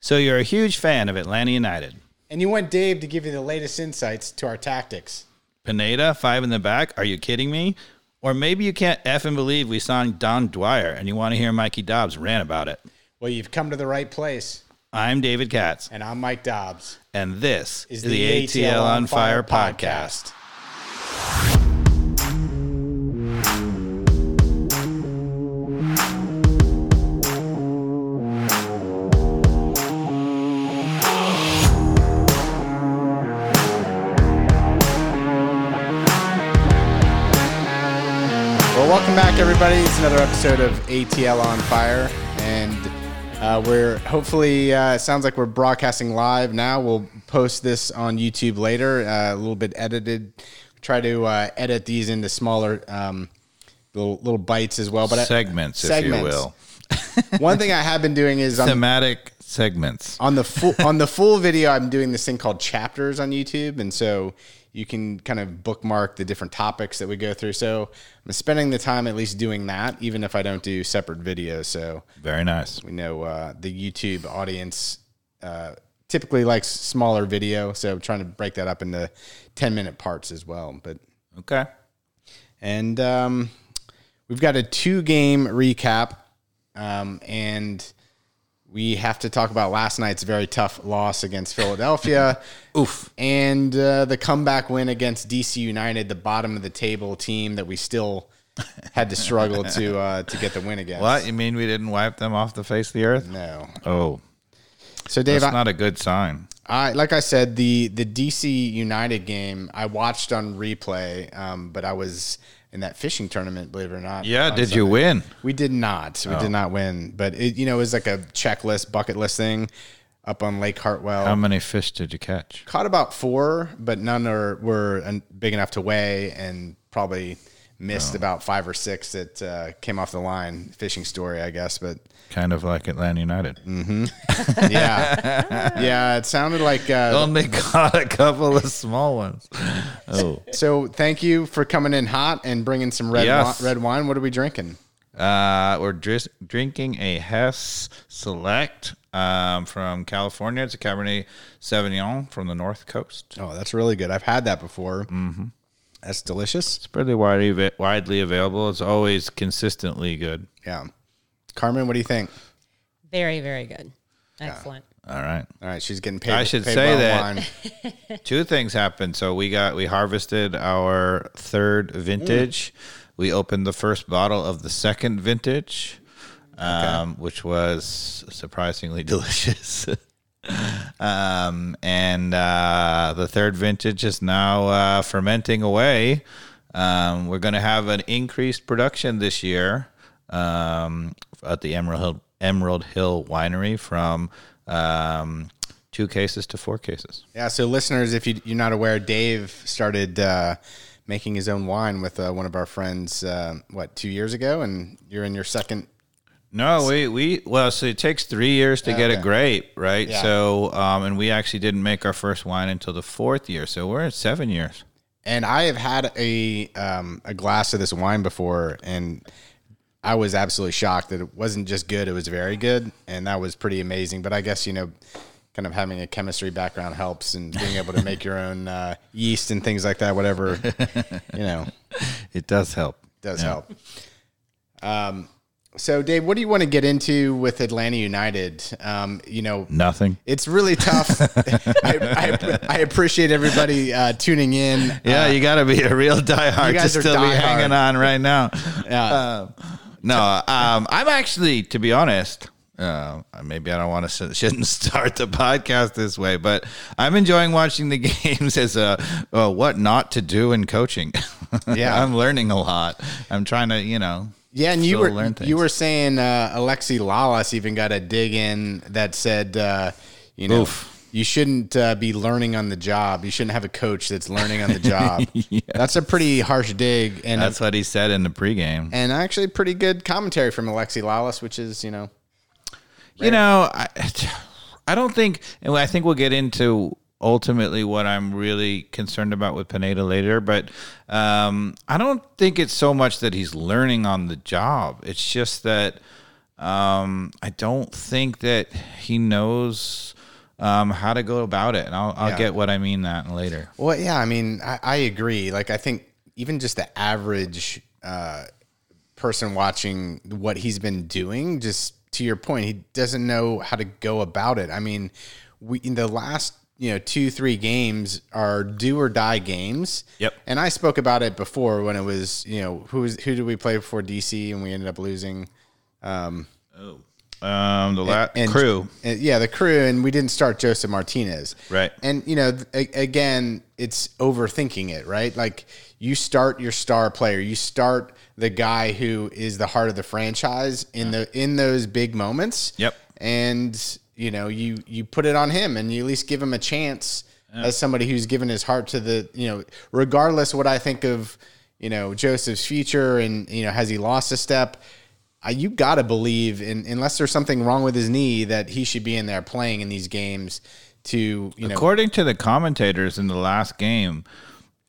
So you're a huge fan of Atlanta United. And you want Dave to give you the latest insights to our tactics. Pineda, five in the back. Are you kidding me? Or maybe you can't F and believe we signed Dom Dwyer and you want to hear Mikey Dobbs rant about it. Well, you've come to the right place. I'm David Katz, And I'm Mike Dobbs. and this Is is, the the, ATL on Fire Fire podcast. Well, welcome back, everybody. It's another episode of ATL on Fire, and uh, we're hopefully uh, it sounds like we're broadcasting live now. We'll post this on YouTube later, uh, a little bit edited. Try to uh, edit these into smaller um, little little bites as well. But I- Segments, if you will. one thing I have been doing is Thematic segments. on the full on the full video. I'm doing this thing called chapters on YouTube, and so you can kind of bookmark the different topics that we go through. So I'm spending the time at least doing that, even if I don't do separate videos. So Very nice. we know uh, the YouTube audience uh, typically likes smaller video, so I'm trying to break that up into 10 minute parts as well. But Okay. and um, we've got a two game recap, um, and we have to talk about last night's very tough loss against Philadelphia. Oof. And uh, the comeback win against DC United, the bottom of the table team that we still had to struggle to uh, to get the win against. What? You mean we didn't wipe them off the face of the earth? No. Oh, So Dave, that's not a good sign. I like I said the the DC United game I watched on replay, um, but I was in that fishing tournament. Believe it or not. Yeah, did you win? We did not. We did not win, but it you know it was like a checklist bucket list thing up on Lake Hartwell. How many fish did you catch? Caught about four, but none are were big enough to weigh, and probably missed about five or six that uh, came off the line. Fishing story, I guess, but Kind of like Atlanta United. yeah, yeah, it sounded like. Uh, Only caught a couple of small ones. Oh. so thank you for coming in hot and bringing some red Yes. wi- red wine. What are we drinking? Uh, we're dris- drinking a Hess Select um, from California. It's a Cabernet Sauvignon from the North Coast. Oh, that's really good. I've had that before. Mm-hmm. That's delicious. It's pretty widely widely available. It's always consistently good. Yeah, Carmen, what do you think? Very, very good. Excellent. All right. All right, she's getting paid. I should paid say well that- Two things happened. So we got we harvested our third vintage. We opened the first bottle of the second vintage, um, which was surprisingly delicious. um, and uh, the third vintage is now uh, fermenting away. Um, we're going to have an increased production this year um, at the Emerald Hill, Emerald Hill Winery from um, two cases to four cases. Yeah, so listeners, if you, you're not aware, Dave started uh, making his own wine with uh, one of our friends, uh, what, two years ago? And you're in your second. No, we we well, so it takes three years to get a grape, right? Yeah. So, um, and we actually didn't make our first wine until the fourth year, so we're at seven years. And I have had a, um, a glass of this wine before, and I was absolutely shocked that it wasn't just good, it was very good. And that was pretty amazing. But I guess, you know, kind of having a chemistry background helps and being able to make your own uh, yeast and things like that, whatever, you know, It does help. does Yeah. help. Um, so Dave, what do you want to get into with Atlanta United? Um, you know, Nothing. it's really tough. I, I, I appreciate everybody uh, tuning in. Yeah, you got to be a real diehard to still be hanging on right now. Yeah. No, um, I'm actually, to be honest, uh, maybe I don't want to shouldn't start the podcast this way, but I'm enjoying watching the games as a uh, what not to do in coaching. Yeah. I'm learning a lot. I'm trying to, you know, Yeah, and you were you were saying uh, Alexi Lalas even got a dig in that said, uh, you know, Oof. You shouldn't uh, be learning on the job. You shouldn't have a coach that's learning on the job. That's a pretty harsh dig, and That's what he said in the pregame. and actually pretty good commentary from Alexi Lalas, which is you know, You know, I, I don't think, and I think we'll get into ultimately what I'm really concerned about with Pineda later, but um, I don't think it's so much that he's learning on the job. It's just that Um, I don't think that he knows um, how to go about it, and I'll, I'll Yeah. get what I mean that later. Well, yeah, I mean, I, I agree. Like, I think even just the average uh, person watching what he's been doing, just to your point, he doesn't know how to go about it. I mean, we in the last you know two three games are do or die games. Yep. And I spoke about it before when it was you know who was who did we play before DC and we ended up losing. Um, Um, the la- and- crew, and- yeah, the crew, and we didn't start Josef Martinez. Right. And, you know, th- again, it's overthinking it, right? Like you start your star player, you start the guy who is the heart of the franchise in the in those big moments. Yep. And, you know, you you put it on him and you at least give him a chance as somebody who's given his heart to the, you know, regardless what I think of, you know, Josef's future and, you know, has he lost a step? I, you got to believe, in, unless there's something wrong with his knee, that he should be in there playing in these games to, you know, according to the commentators in the last game,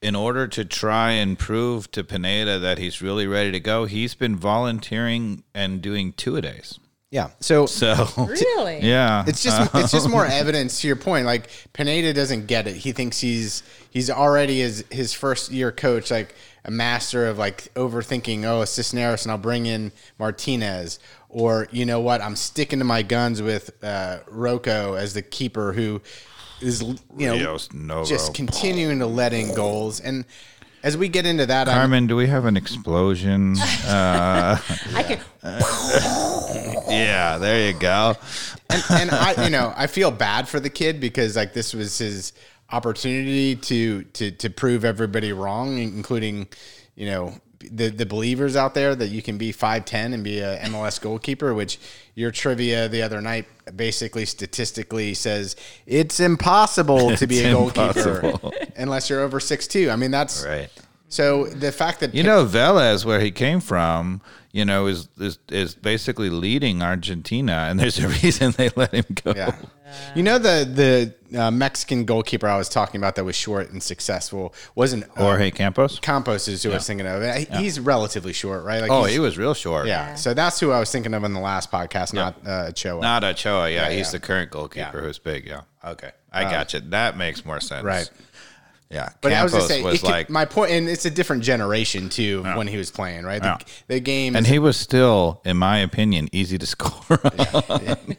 in order to try and prove to Pineda that he's really ready to go, he's been volunteering and doing two a days. yeah. So, So Really? yeah, it's just it's just more evidence to your point. Like Pineda doesn't get it. He thinks he's he's already his his first year coach, like a master of like overthinking. Oh, Cisneros, and I'll bring in Martinez. Or you know what? I'm sticking to my guns with uh, Rocco as the keeper, who is you know Rios Novo. just continuing to let in goals. And as we get into that, I'm, Carmen, do we have an explosion? Uh, I can. yeah, there you go. and, and I, you know, I feel bad for the kid because like this was his opportunity to to to prove everybody wrong, including, you know, the the believers out there that you can be five ten and be a MLS goalkeeper, which your trivia the other night basically statistically says it's impossible to be It's a goalkeeper impossible. unless you're over six two. I mean, that's Right. so the fact that You know, Velez, where he came from, you know, is is is basically leading Argentina, and there's a reason they let him go. Yeah. You know the the uh, Mexican goalkeeper I was talking about that was short and successful wasn't uh, Jorge Campos. Campos is who I was thinking of. Uh, He's relatively short, right? Like Oh, he's- he was real short. yeah. So that's who I was thinking of in the last podcast, not uh, Choa. Not Ochoa. Yeah, he's yeah. the current goalkeeper Yeah. who's big. Yeah. Okay. I got you. That makes more sense. Right. Yeah. But I was Campos just saying, was it could- like, my point, and it's a different generation too when he was playing, right? The, Yeah. the game, and is- he was still, in my opinion, easy to score. on.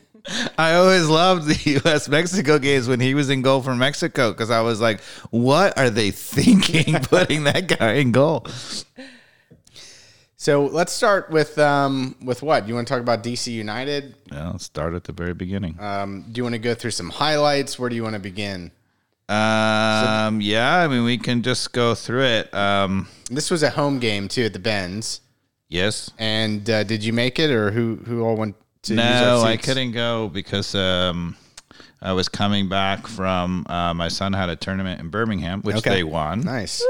I always loved the U.S. Mexico games when he was in goal for Mexico because I was like, what are they thinking putting that guy in goal? so let's start with um, with what you want to talk about DC United. Yeah, let's start at the very beginning. Um, do you want to go through some highlights? Where do you want to begin? Um, yeah, I mean, we can just go through it. Um, This was a home game too at the Benz. yes. And uh, did you make it, or who who all went to? use our No, I couldn't go because um, I was coming back from uh, my son had a tournament in Birmingham, which Okay. they won. Nice,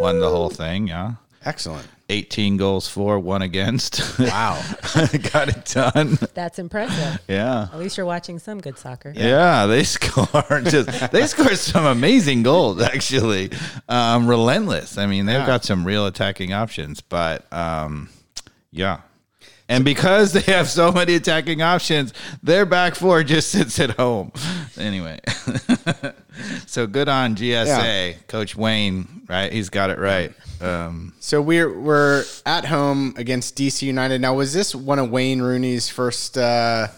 Won the whole thing. Yeah, excellent. 18 goals for, one against. Wow. Got it done. That's impressive. Yeah. At least you're watching some good soccer. Yeah, they score just they scored some amazing goals actually. Um, relentless. I mean, they've Yeah. got some real attacking options, but um, yeah. And because they have so many attacking options, their back four just sits at home. Anyway, so good on GSA, Coach Wayne. Right, he's got it right. Um, So we're we're at home against DC United. Now, was this one of Wayne Rooney's first uh,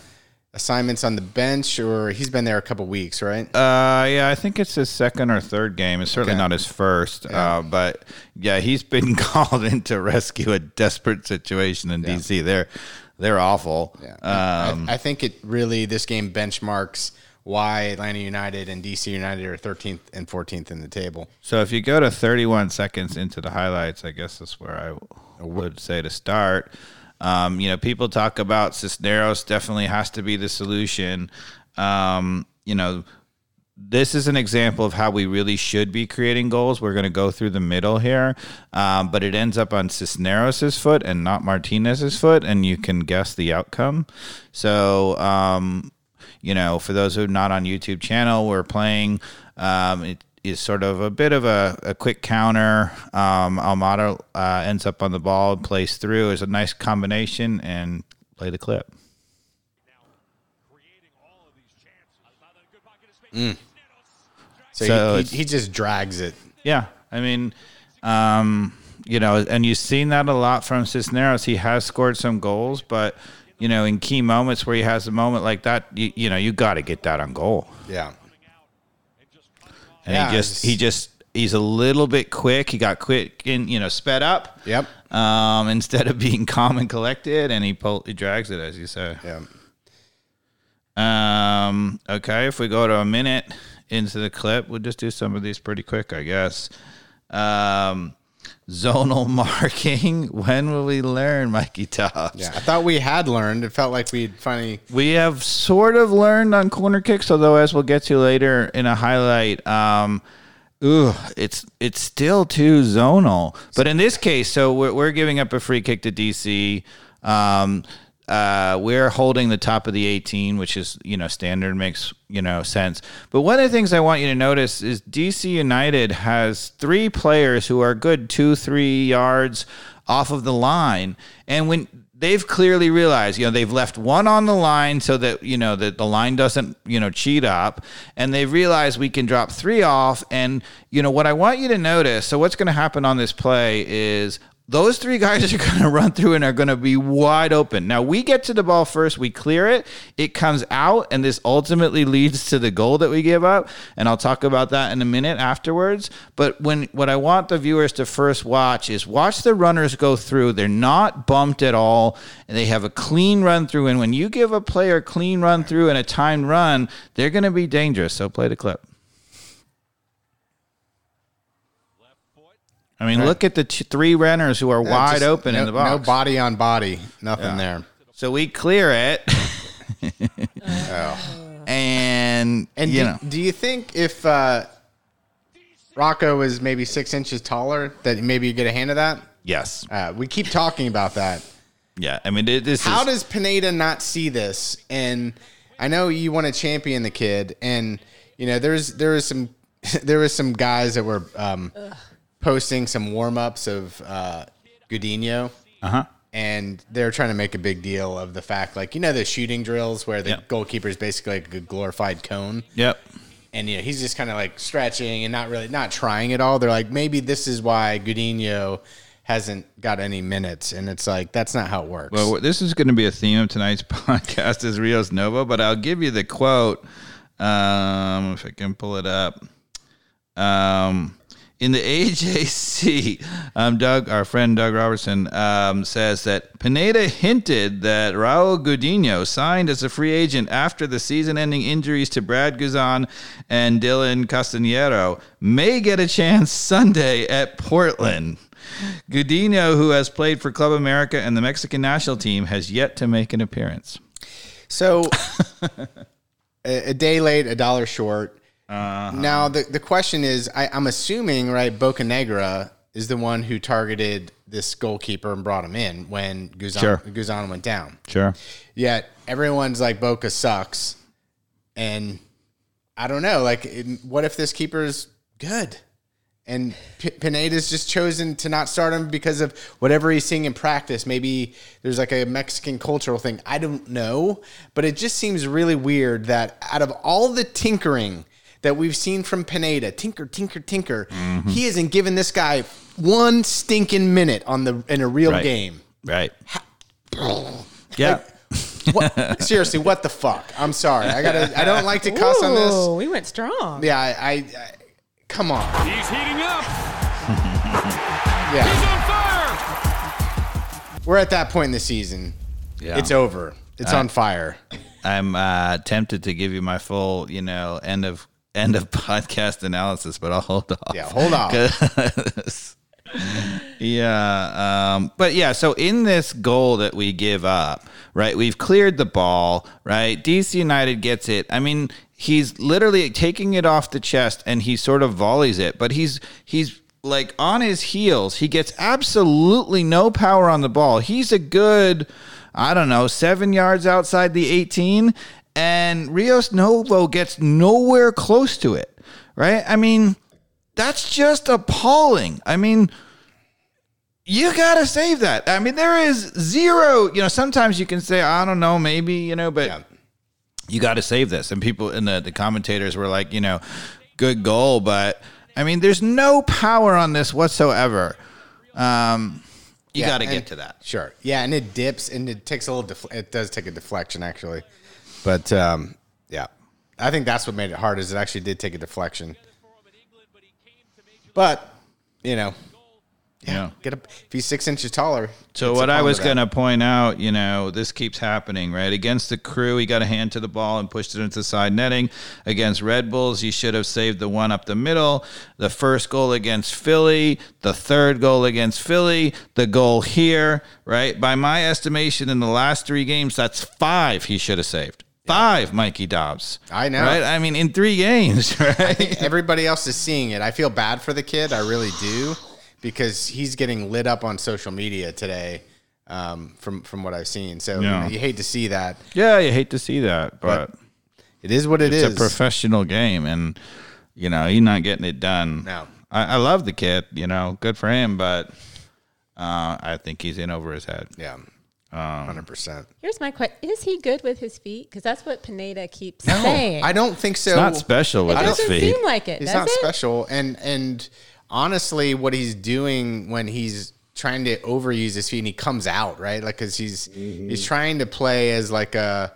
assignments on the bench, or he's been there a couple weeks, right? Uh, yeah, I think it's his second or third game. It's certainly Okay. not his first. Uh, but yeah, he's been called in to rescue a desperate situation in DC. They're they're awful. Yeah. Um, I, I think it really this game benchmarks why Atlanta United and DC United are 13th and 14th in the table. so if you go to 31 seconds into the highlights, I guess that's where I would say to start. Um, you know, people talk about Cisneros definitely has to be the solution. Um, you know, this is an example of how we really should be creating goals. We're going to go through the middle here, um, but it ends up on Cisneros' foot and not Martinez's foot, and you can guess the outcome. So, um, you know, for those who are not on YouTube channel, we're playing. Um, it is sort of a bit of a, a quick counter. Um, Almada uh, ends up on the ball and plays through. is a nice combination and play the clip. Mm. So, so he, he, just drags it. Yeah. I mean, um, you know, and you've seen that a lot from Cisneros. He has scored some goals, but, you know, in key moments where he has a moment like that, you, you know, you got to get that on goal. Yeah. And Yeah, he just, he just, he's a little bit quick. He got quick and you know, sped up. Yep. Um, instead of being calm and collected, and he pull, he drags it as you say. Yeah. Um, okay, if we go to a minute into the clip, we'll just do some of these pretty quick, I guess. Um, zonal marking. When will we learn, Mikey Dobbs? Yeah. I thought we had learned. It felt like we'd finally. We have sort of learned on corner kicks, although as we'll get to later in a highlight, um, ooh, it's it's still too zonal. But in this case, so we're, we're giving up a free kick to DC. Um, uh, we're holding the top of the 18, which is you know standard makes you know sense. But one of the things I want you to notice is DC United has three players who are good two three yards off of the line, and when they've clearly realized, you know, they've left one on the line so that, you know, that the line doesn't, you know, cheat up. And they've realized we can drop three off. And, you know, what I want you to notice, so what's going to happen on this play is those three guys are going to run through and are going to be wide open. Now we get to the ball first, we clear it, it comes out, and this ultimately leads to the goal that we give up. And I'll talk about that in a minute afterwards. But when what I want the viewers to first watch is watch the runners go through. They're not bumped at all, and they have a clean run through. And when you give a player a clean run through and a timed run, they're going to be dangerous. So play the clip. I mean, look at the t- three runners who are wide open no, in the box. No body on body. Nothing there. So we clear it. And, And you do, know, do you think if uh, Rocco was maybe six inches taller, that maybe you get a hand of that? yes. Uh, we keep talking about that. Yeah. I mean, it, this How is. does Pineda not see this? And I know you want to champion the kid, and you know there's there was some there was some guys that were um, posting some warm ups of uh, Gudino, uh huh. and they're trying to make a big deal of the fact, like you know, the shooting drills where the Yeah. goalkeeper is basically like a glorified cone. Yep. and you know he's just kind of like stretching and not really not trying at all. They're like maybe this is why Gudino hasn't got any minutes, and it's like that's not how it works. Well, this is going to be a theme of tonight's podcast is Rios Novo, but I'll give you the quote um, if I can pull it up. Um, in the AJC, um, Doug, our friend Doug Roberson, um, says that Pineda hinted that Raul Gudino signed as a free agent after the season-ending injuries to Brad Guzan and Dylan Castanheira may get a chance Sunday at Portland. Gudino, who has played for Club America and the Mexican national team, has yet to make an appearance. So a, a day late, a dollar short. Uh-huh. Now the the question is, I, I'm assuming right, Bocanegra is the one who targeted this goalkeeper and brought him in when Guzan, Sure. Guzan went down. Sure. Yet everyone's like Boca sucks, and I don't know. Like, it- what if this keeper's good? And P- Pineda's just chosen to not start him because of whatever he's seeing in practice. Maybe there's like a Mexican cultural thing. I don't know. But it just seems really weird that out of all the tinkering that we've seen from Pineda, tinker, tinker, tinker, he isn't giving this guy one stinking minute on the in a real Right. game. Right. Yeah. What, seriously, what the fuck? I'm sorry. I gotta. I don't like to cuss on this. We went strong. Yeah, I, I, I come on. He's heating up. Yeah, He's on fire. we're at that point in the season. Yeah. It's over. It's on fire. I'm uh, tempted to give you my full, you know, end of end of podcast analysis, but I'll hold off. Yeah, hold on. 'Cause- yeah, um, but yeah. So in this goal that we give up, right? We've cleared the ball, right? DC United gets it. I mean, he's literally taking it off the chest, and he sort of volleys it, but he's he's like on his heels. He gets absolutely no power on the ball. He's a good, I don't know, seven yards outside the 18, and Rios Novo gets nowhere close to it, right? I mean, that's just appalling. I mean, you got to save that. I mean, there is zero, you know, sometimes you can say, I don't know, maybe, you know, but Yeah. you got to save this. And people and the, the commentators were like, you know, good goal, but I mean, there's no power on this whatsoever. Um, you Yeah, got to get to that. Sure. Yeah, and it dips and it takes a little. Def- it does take a deflection actually, but um, yeah, I think that's what made it hard. Is it actually did take a deflection, but you know, Yeah. get up if he's six inches taller. So what I was going to point out, you know, this keeps happening, right? Against the crew, he got a hand to the ball and pushed it into the side netting. Against Red Bulls, he should have saved the one up the middle. The first goal against Philly, the third goal against Philly, the goal here, right? By my estimation, in the last three games, that's five he should have saved. Five, Mikey Dobbs. I know. right? I mean, in three games, right? everybody else is seeing it. I feel bad for the kid. I really do because he's getting lit up on social media today. Um, from from what I've seen, so you, know, you hate to see that. yeah, you hate to see that, but. It is what it it's is. a professional game, and you know he's not getting it done. No. I, I love the kid. You know, good for him, but uh, I think he's in over his head. yeah, Um, hundred percent. Here's my question: Is he good with his feet? Because that's what Pineda keeps saying. I don't think so. It's not special with It his doesn't feet. seem like it. He's not it? special, and and honestly, what he's doing when he's trying to overuse his feet, and he comes out right, like because he's mm-hmm. he's trying to play as like a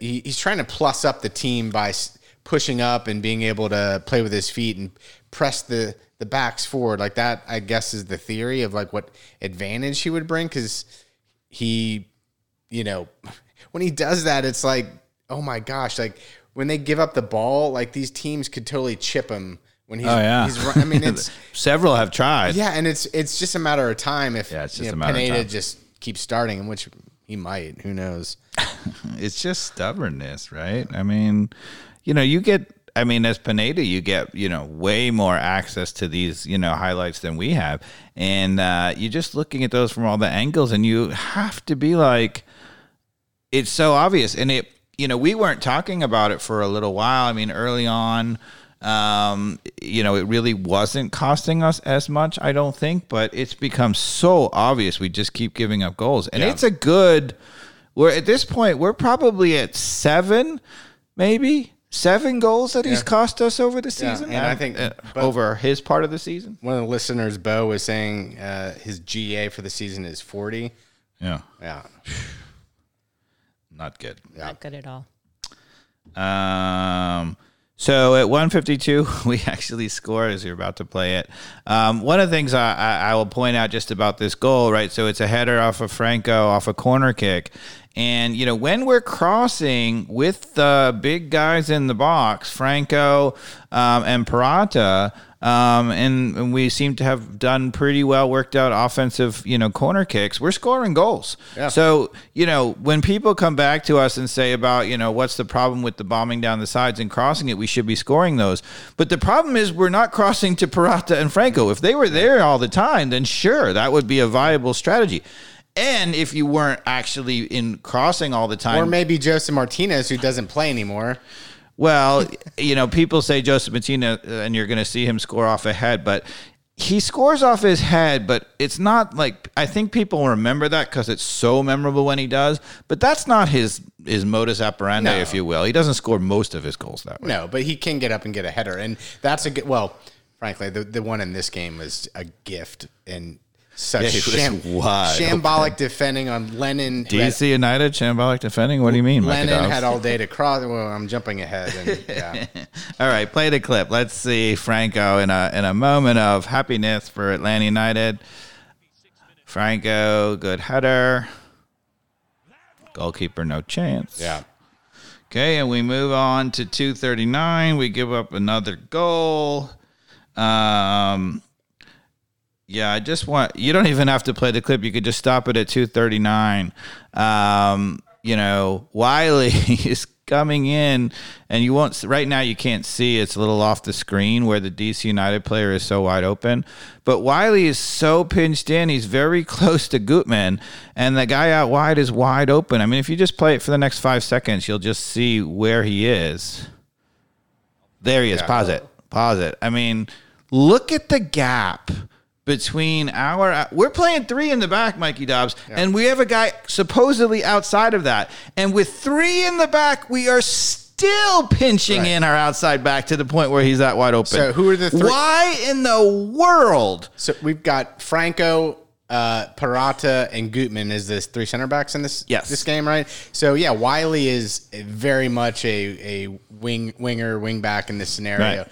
he, he's trying to plus up the team by s- pushing up and being able to play with his feet and press the the backs forward like that. I guess is the theory of like what advantage he would bring because he you know, when he does that, it's like, oh my gosh, like when they give up the ball, like these teams could totally chip him when he's. Oh yeah, he's run- I mean, it's several have tried. yeah, and it's it's just a matter of time if Yeah, it's you just know, a matter of Pineda time. just keeps starting, in which he might. Who knows? It's just stubbornness, right? I mean, you know, you get. I mean, as Pineda, you get you know way more access to these you know highlights than we have, and uh, you're just looking at those from all the angles, and you have to be like, it's so obvious, and it you know we weren't talking about it for a little while. I mean, early on. Um, you know, it really wasn't costing us as much, I don't think, but it's become so obvious. We just keep giving up goals, and Yeah. it's a good. We're at this point, we're probably at seven, maybe seven goals that he's Yeah. cost us over the Yeah, season. and I think- uh, over his part of the season. One of the listeners, Bo, was saying uh, his GA for the season is forty. Yeah, Yeah, not good. Not good at all. Um, so at 152, we actually scored as you're about to play it. Um, one of the things I, I, I will point out just about this goal, right? So it's a header off of Franco off a corner kick. And, you know, when we're crossing with the big guys in the box, Franco um, and Purata, um, and, and we seem to have done pretty well worked out offensive, you know, corner kicks, we're scoring goals. Yeah. So, you know, when people come back to us and say about, you know, what's the problem with the bombing down the sides and crossing it, we should be scoring those. But the problem is we're not crossing to Purata and Franco. If they were there all the time, then sure, that would be a viable strategy. And if you weren't actually in crossing all the time, or maybe Josef Martinez, who doesn't play anymore. Well, you know, people say Joseph Martina, uh, and you're going to see him score off a head, but he scores off his head. But it's not like I think people remember that because it's so memorable when he does. But that's not his his modus operandi, No. if you will. He doesn't score most of his goals that way. No, but he can get up and get a header, and that's a good. Well, frankly, the the one in this game was a gift and such sham, shambolic defending on Lennon. DC United, shambolic defending. What do you mean, Lennon had all day to cross. Well, I'm jumping ahead. And, yeah. All right, play the clip. Let's see Franco in a in a moment of happiness for Atlanta United. Franco, good header. Goalkeeper, no chance. yeah. Okay, and we move on to 239. We give up another goal. Um, yeah, I just want you don't even have to play the clip. You could just stop it at 239. Um, you know, Wiley is coming in, and you won't right now. You can't see; it's a little off the screen where the DC United player is so wide open. But Wiley is so pinched in; he's very close to Gutman, and the guy out wide is wide open. I mean, if you just play it for the next five seconds, you'll just see where he is. There he is. Pause it. Pause it. I mean, look at the gap between our we're playing three in the back, Mikey Dobbs, and we have a guy supposedly outside of that. And with three in the back, we are still pinching Right. in our outside back to the point where he's that wide open. So who are the three- Why in the world? So we've got Franco, uh, Purata, and Gutman is this three center backs in this Yes. this game, right? So yeah, Wiley is very much a a wing winger wing back in this scenario. Right.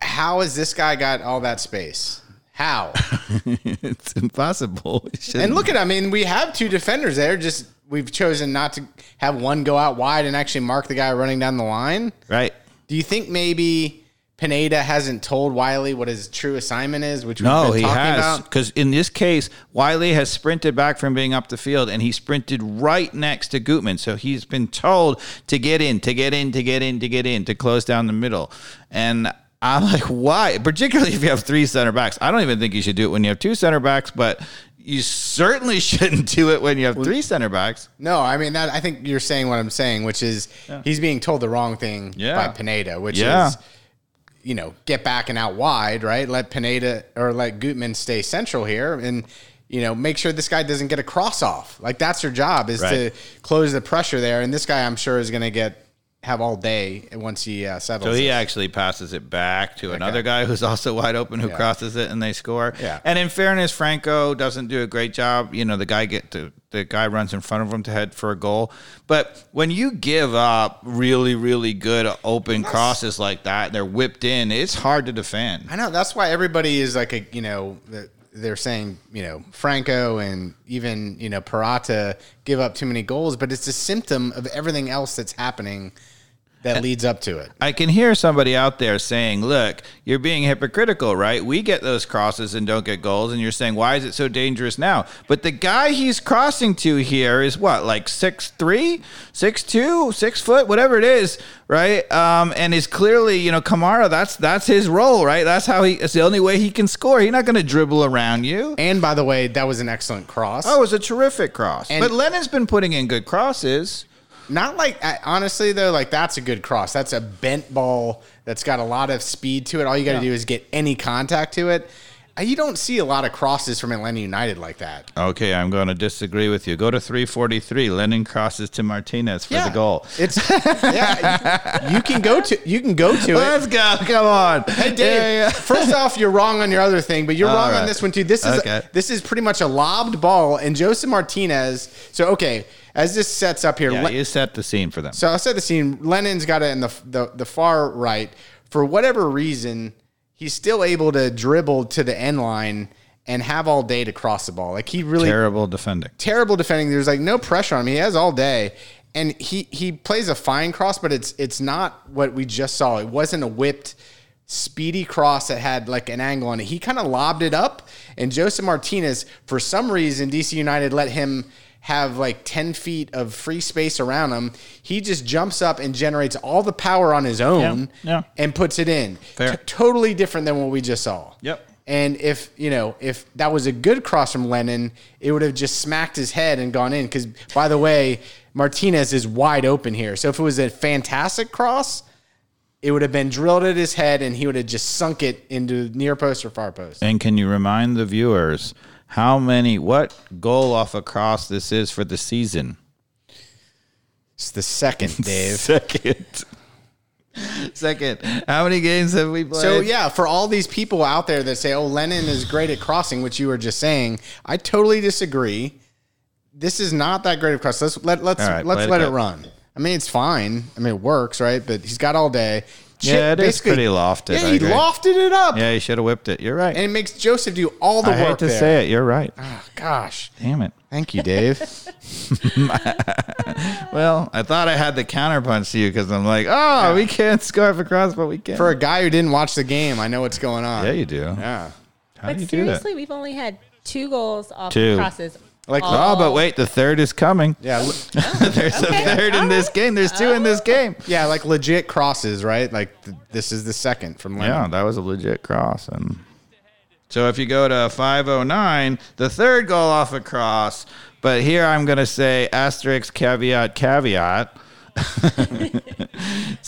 How has this guy got all that space? How? it's impossible. It and look at I mean, we have two defenders there. Just we've chosen not to have one go out wide and actually mark the guy running down the line. right. Do you think maybe Pineda hasn't told Wiley what his true assignment is? Which we've No, he has because in this case, Wiley has sprinted back from being up the field, and he sprinted right next to Gutman. So he's been told to get in, to get in, to get in, to get in, to close down the middle. And I'm like, why? Particularly if you have three center backs. I don't even think you should do it when you have two center backs, but you certainly shouldn't do it when you have three center backs. No, I mean that. I think you're saying what I'm saying, which is he's being told the wrong thing Yeah. by Pineda, which Yeah. is you know get back and out wide, right? Let Pineda or let Gutman stay central here, and you know make sure this guy doesn't get a cross off. Like that's your job is Right. to close the pressure there, and this guy I'm sure is going to get have all day once he uh, settles. So he it. actually passes it back to another guy who's also wide open who Yeah. crosses it and they score. Yeah. And in fairness, Franco doesn't do a great job. You know, the guy get to the guy runs in front of him to head for a goal. But when you give up really, really good open crosses like that, they're whipped in. It's hard to defend. I know that's why everybody is like a you know the- they're saying you know Franco and even you know Purata give up too many goals, but it's a symptom of everything else that's happening that leads up to it. I can hear somebody out there saying, "Look, you're being hypocritical, right? We get those crosses and don't get goals, and you're saying why is it so dangerous now?" But the guy he's crossing to here is what, like six three, six two, six foot, whatever it is, right? Um, and is clearly, you know, Kamara. That's that's his role, right? That's how he. It's the only way he can score. He's not going to dribble around you. And by the way, that was an excellent cross. Oh, it was a terrific cross. And- but Lennon's been putting in good crosses. Not like honestly though, like that's a good cross. That's a bent ball that's got a lot of speed to it. All you got to do is get any contact to it. Uh, You don't see a lot of crosses from Atlanta United like that. Okay, I'm going to disagree with you. Go to 343. Lennon crosses to Martinez for the goal. It's yeah. You, can go to you can go to it. Let's go. Come on. Hey Dave, Yeah, yeah. first off, you're wrong on your other thing, but you're All wrong right. on this one too. This is Okay. this is pretty much a lobbed ball, and Josef Martinez. So okay, as this sets up here, Yeah, Le- you set the scene for them. so I'll set the scene. Lennon's got it in the, the the far right. For whatever reason, he's still able to dribble to the end line and have all day to cross the ball. Like he really Terrible defending. terrible defending. There's like no pressure on him. He has all day, and he he plays a fine cross, but it's it's not what we just saw. It wasn't a whipped, speedy cross that had like an angle on it. He kind of lobbed it up, and Josef Martinez, for some reason, DC United let him have like 10 feet of free space around him. He just jumps up and generates all the power on his own yeah. and puts it in. Fair. T- totally different than what we just saw. Yep. And if you know if that was a good cross from Lennon, it would have just smacked his head and gone in. Because by the way, Martinez is wide open here. So if it was a fantastic cross, it would have been drilled at his head, and he would have just sunk it into near post or far post. And can you remind the viewers how many, what goal off a cross this is for the season? It's the second, Dave. Second. Second. How many games have we played? So yeah, for all these people out there that say, "Oh, Lennon is great at crossing," which you were just saying, I totally disagree. This is not that great of cross. Let's let let's All right, let's let it clip. run. I mean, it's fine. I mean, it works, right? But he's got all day. Yeah, it is pretty lofted, Yeah, I he agree. lofted it up, Yeah, he should have whipped it. You're right. and it makes Josef do all the I work hate to there. say it. You're right. Oh, gosh, Damn it. thank you, Dave. Well, I thought I had the counterpunch to you because I'm like, oh, we can't score for cross, but we can. For a guy who didn't watch the game, I know what's going on. yeah, you do. Yeah. How But do you do that? seriously, we've only had two goals off Two. crosses. Like- oh. oh, but wait, the third is coming. Yeah, le- There's Okay, a third in this oh. game. There's two in this game. yeah, like legit crosses, right? Like th- this is the second from Lennon. Yeah, that was a legit cross. And so if you go to 509, the third goal off a cross. But here I'm going to say asterisk, caveat, caveat.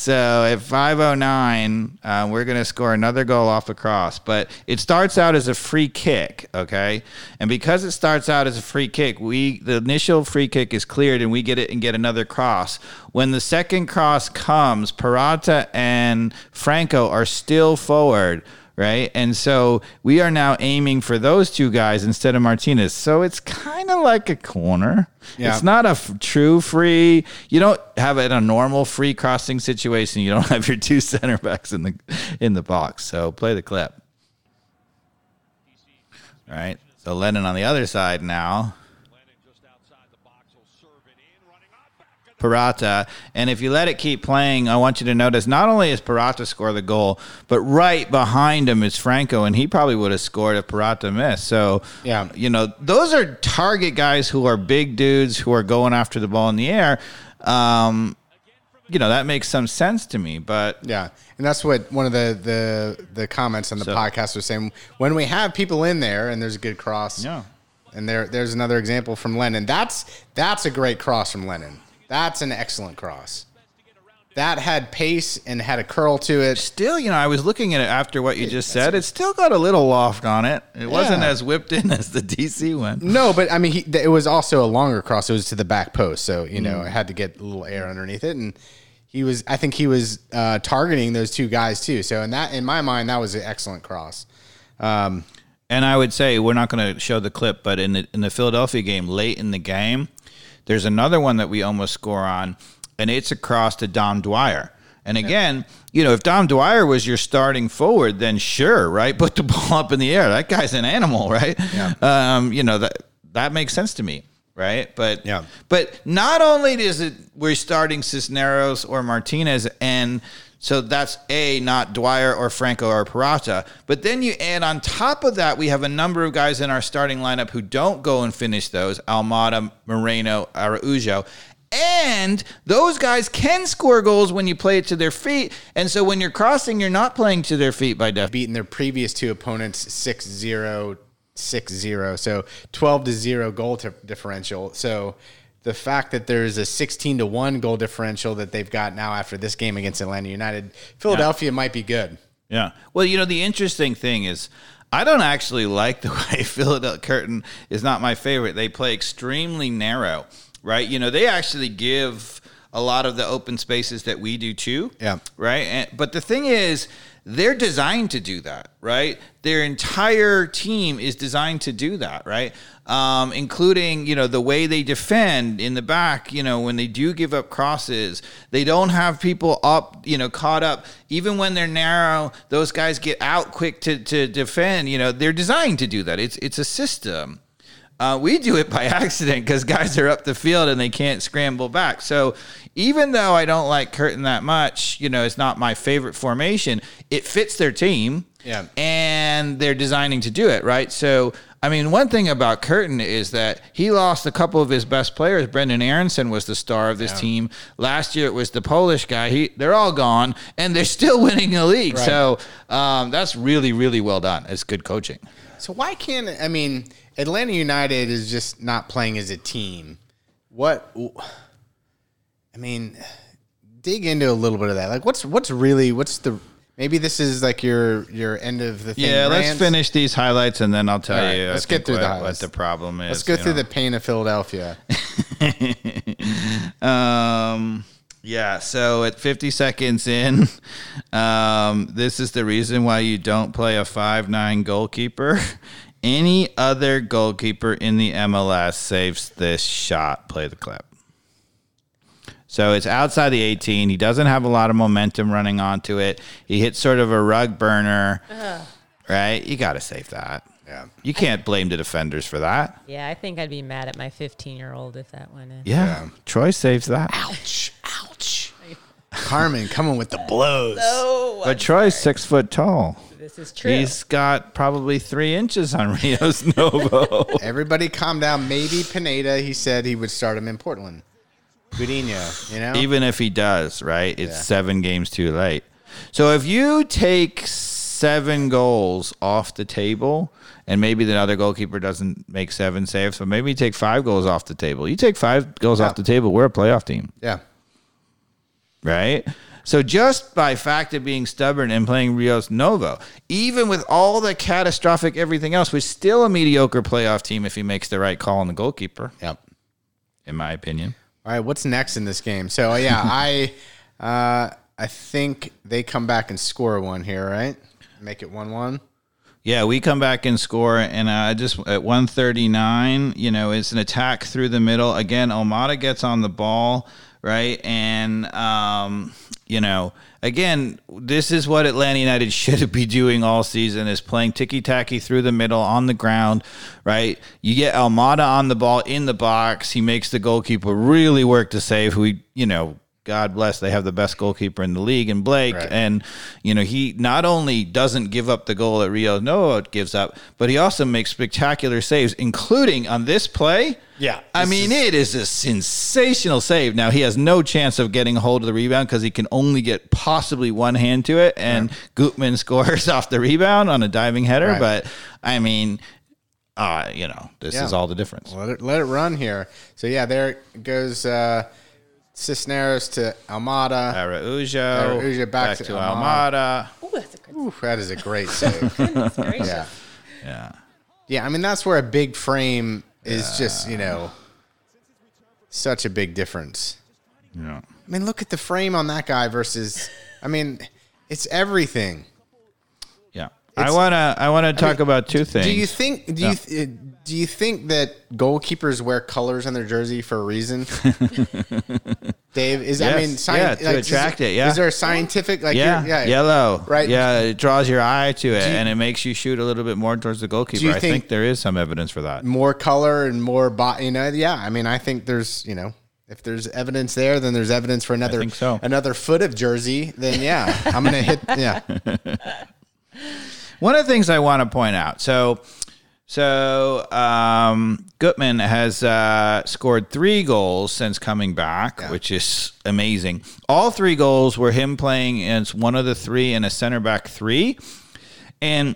So at 509, uh, we're going to score another goal off the cross. But it starts out as a free kick, okay? And because it starts out as a free kick, we the initial free kick is cleared and we get it and get another cross. When the second cross comes, Purata and Franco are still forward. Right. And so we are now aiming for those two guys instead of Martinez. So it's kind of like a corner. Yeah. It's not a f- true free. You don't have it in a normal free crossing situation. You don't have your two center backs in the in the box. So play the clip. All right. So Lennon on the other side now. Purata. And if you let it keep playing, I want you to notice not only is Purata score the goal, but right behind him is Franco, and he probably would have scored if Purata missed. So, Yeah. you know, those are target guys who are big dudes who are going after the ball in the air. Um, you know, that makes some sense to me, but Yeah, and that's what one of the the the comments on the So- podcast was saying. When we have people in there and there's a good cross, Yeah. and there there's another example from Lennon. That's that's a great cross from Lennon. That's an excellent cross. That had pace and had a curl to it. still, you know, I was looking at it after what you just said. It still got a little loft on it. It wasn't as whipped in as the DC one. No, but I mean, he, it was also a longer cross. It was to the back post, so you Mm. know, it had to get a little air underneath it, and he was. I think he was uh, targeting those two guys too. So in that, in my mind, that was an excellent cross. Um, And I would say we're not going to show the clip, but in the in the Philadelphia game, late in the game, there's another one that we almost score on, and it's across to Dom Dwyer. And again, you know, if Dom Dwyer was your starting forward, then sure, right? Put the ball up in the air. That guy's an animal, right? Yeah. Um, you know that that makes sense to me, right? But Yeah. but not only is it we're starting Cisneros or Martinez, and so that's a not Dwyer or Franco or Purata, but then you add on top of that, we have a number of guys in our starting lineup who don't go and finish those: Almada, Moreno, Araujo. And those guys can score goals when you play it to their feet. And so when you're crossing, you're not playing to their feet by definition. beaten their previous two opponents 6-0, 6-0. So 12 to 0 goal t- differential. So the fact that there's a 16 to 1 goal differential that they've got now after this game against Atlanta United, Philadelphia might be good. Yeah. Well, you know, the interesting thing is, I don't actually like the way Philadelphia Curtin is not my favorite. They play extremely narrow, right? You know, they actually give a lot of the open spaces that we do too. Yeah. Right. And, but the thing is, they're designed to do that, right? Their entire team is designed to do that, right? Um, including, you know, the way they defend in the back, you know, when they do give up crosses, they don't have people up, you know, caught up. Even when they're narrow, those guys get out quick to, to defend. You know, they're designed to do that. It's it's a system. Uh, we do it by accident because guys are up the field and they can't scramble back. So even though I don't like Curtin that much, you know, it's not my favorite formation. It fits their team, Yeah. and they're designing to do it right. So I mean, one thing about Curtin is that he lost a couple of his best players. Brenden Aaronson was the star of this team last year. It was the Polish guy. He they're all gone, and they're still winning the league. Right. So um, that's really really well done. It's good coaching. So why can't I mean Atlanta United is just not playing as a team? What I mean, dig into a little bit of that. Like, what's what's really what's the maybe this is like your your end of the thing. Yeah, let's finish these highlights and then I'll tell right, you. Let's get think through the what, highlights. what the problem is. Let's go through know. the pain of Philadelphia. Um, yeah. So at 50 seconds in, um, this is the reason why you don't play a five nine goalkeeper. Any other goalkeeper in the MLS saves this shot. Play the clip. So it's outside the 18. He doesn't have a lot of momentum running onto it. He hits sort of a rug burner. Uh-huh. Right? You got to save that. Yeah. You can't blame the defenders for that. Yeah, I think I'd be mad at my 15 year old if that went in. Yeah. Troy saves that. Ouch! Ouch! Carmen coming with the blows. Oh, But Troy's six foot tall. this is true. He's got probably three inches on Rios Novo. Everybody calm down. Maybe Pineda. He said he would start him in Portland. Gudino, you know. Even if he does, right? It's Yeah. seven games too late. So if you take seven goals off the table, and maybe the other goalkeeper doesn't make seven saves, but maybe you take five goals off the table. You take five goals Yeah. off the table, we're a playoff team. yeah. right? So just by fact of being stubborn and playing Rios Novo, even with all the catastrophic everything else, we're still a mediocre playoff team if he makes the right call on the goalkeeper, Yep. in my opinion. All right, what's next in this game? So yeah, I uh, I think they come back and score one here, right? Make it one one. Yeah, we come back and score, and uh, just at 139, you know, it's an attack through the middle. Again, Almada gets on the ball, right? And, um, you know, again, this is what Atlanta United should be doing all season is playing ticky-tacky through the middle on the ground, right? You get Almada on the ball in the box. He makes the goalkeeper really work to save, who, he, you know, God bless, they have the best goalkeeper in the league and Blake. Right. And, you know, he not only doesn't give up the goal that Rios Novo gives up, but he also makes spectacular saves, including on this play. Yeah, I mean, it is a sensational save. Now, he has no chance of getting a hold of the rebound because he can only get possibly one hand to it. And Gutman scores off the rebound on a diving header. Right. But, I mean, uh, you know, this Yeah. is all the difference. Let it let it run here. So yeah, there goes uh, Cisneros to Almada. Araujo, Araujo back back, to to, Almada. Almada. Ooh, that's a good. Oof, that is a great save. Goodness yeah, Yeah. yeah. I mean, that's where a big frame is just you know such a big difference. Yeah. I mean, look at the frame on that guy versus. I mean, it's everything. Yeah. I wanna I wanna talk mean, about two things. Do you think? Do you th- do you think that goalkeepers wear colors on their jersey for a reason? Dave, is I mean, sci- Yeah, to like, is- attract it, yeah. Is there a scientific like? yeah, yeah, yellow. Right. Yeah, it draws your eye to it, you- and it makes you shoot a little bit more towards the goalkeeper. I think- think there is some evidence for that. more color and more bot. You know, yeah. I mean, I think there's you know. If there's evidence there, then there's evidence for another so. another foot of jersey. Then yeah, I'm gonna hit. Yeah, One of the things I want to point out. So, so um, Gutman has uh, scored three goals since coming back, which is amazing. All three goals were him playing as one of the three in a center back three, and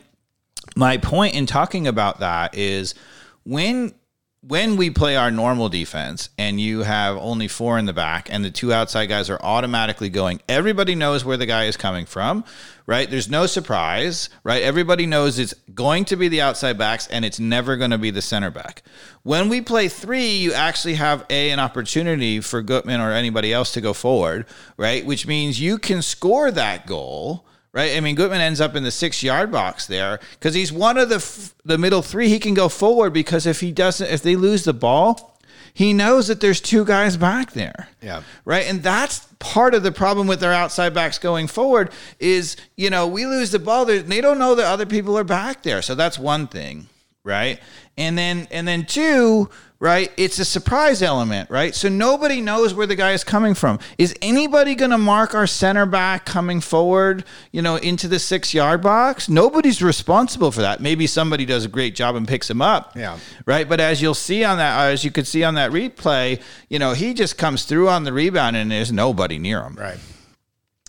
my point in talking about that is when when we play our normal defense and you have only four in the back and the two outside guys are automatically going everybody knows where the guy is coming from right? There's no surprise right? Everybody knows it's going to be the outside backs and it's never going to be the center back. When we play three you actually have a an opportunity for Gutman or anybody else to go forward right? Which means you can score that goal right? I mean, Gutman ends up in the six yard box there because he's one of the f- the middle three. He can go forward because if he doesn't, if they lose the ball, he knows that there's two guys back there. Yeah. Right. And that's part of the problem with their outside backs going forward is, you know, we lose the ball. They they don't know that other people are back there. So that's one thing. Right. And then, and then two, right? It's a surprise element, right? So nobody knows where the guy is coming from. Is anybody going to mark our center back coming forward, you know, into the six yard box? Nobody's responsible for that. Maybe somebody does a great job and picks him up. Yeah. Right. But as you'll see on that, as you could see on that replay, you know, he just comes through on the rebound and there's nobody near him. right.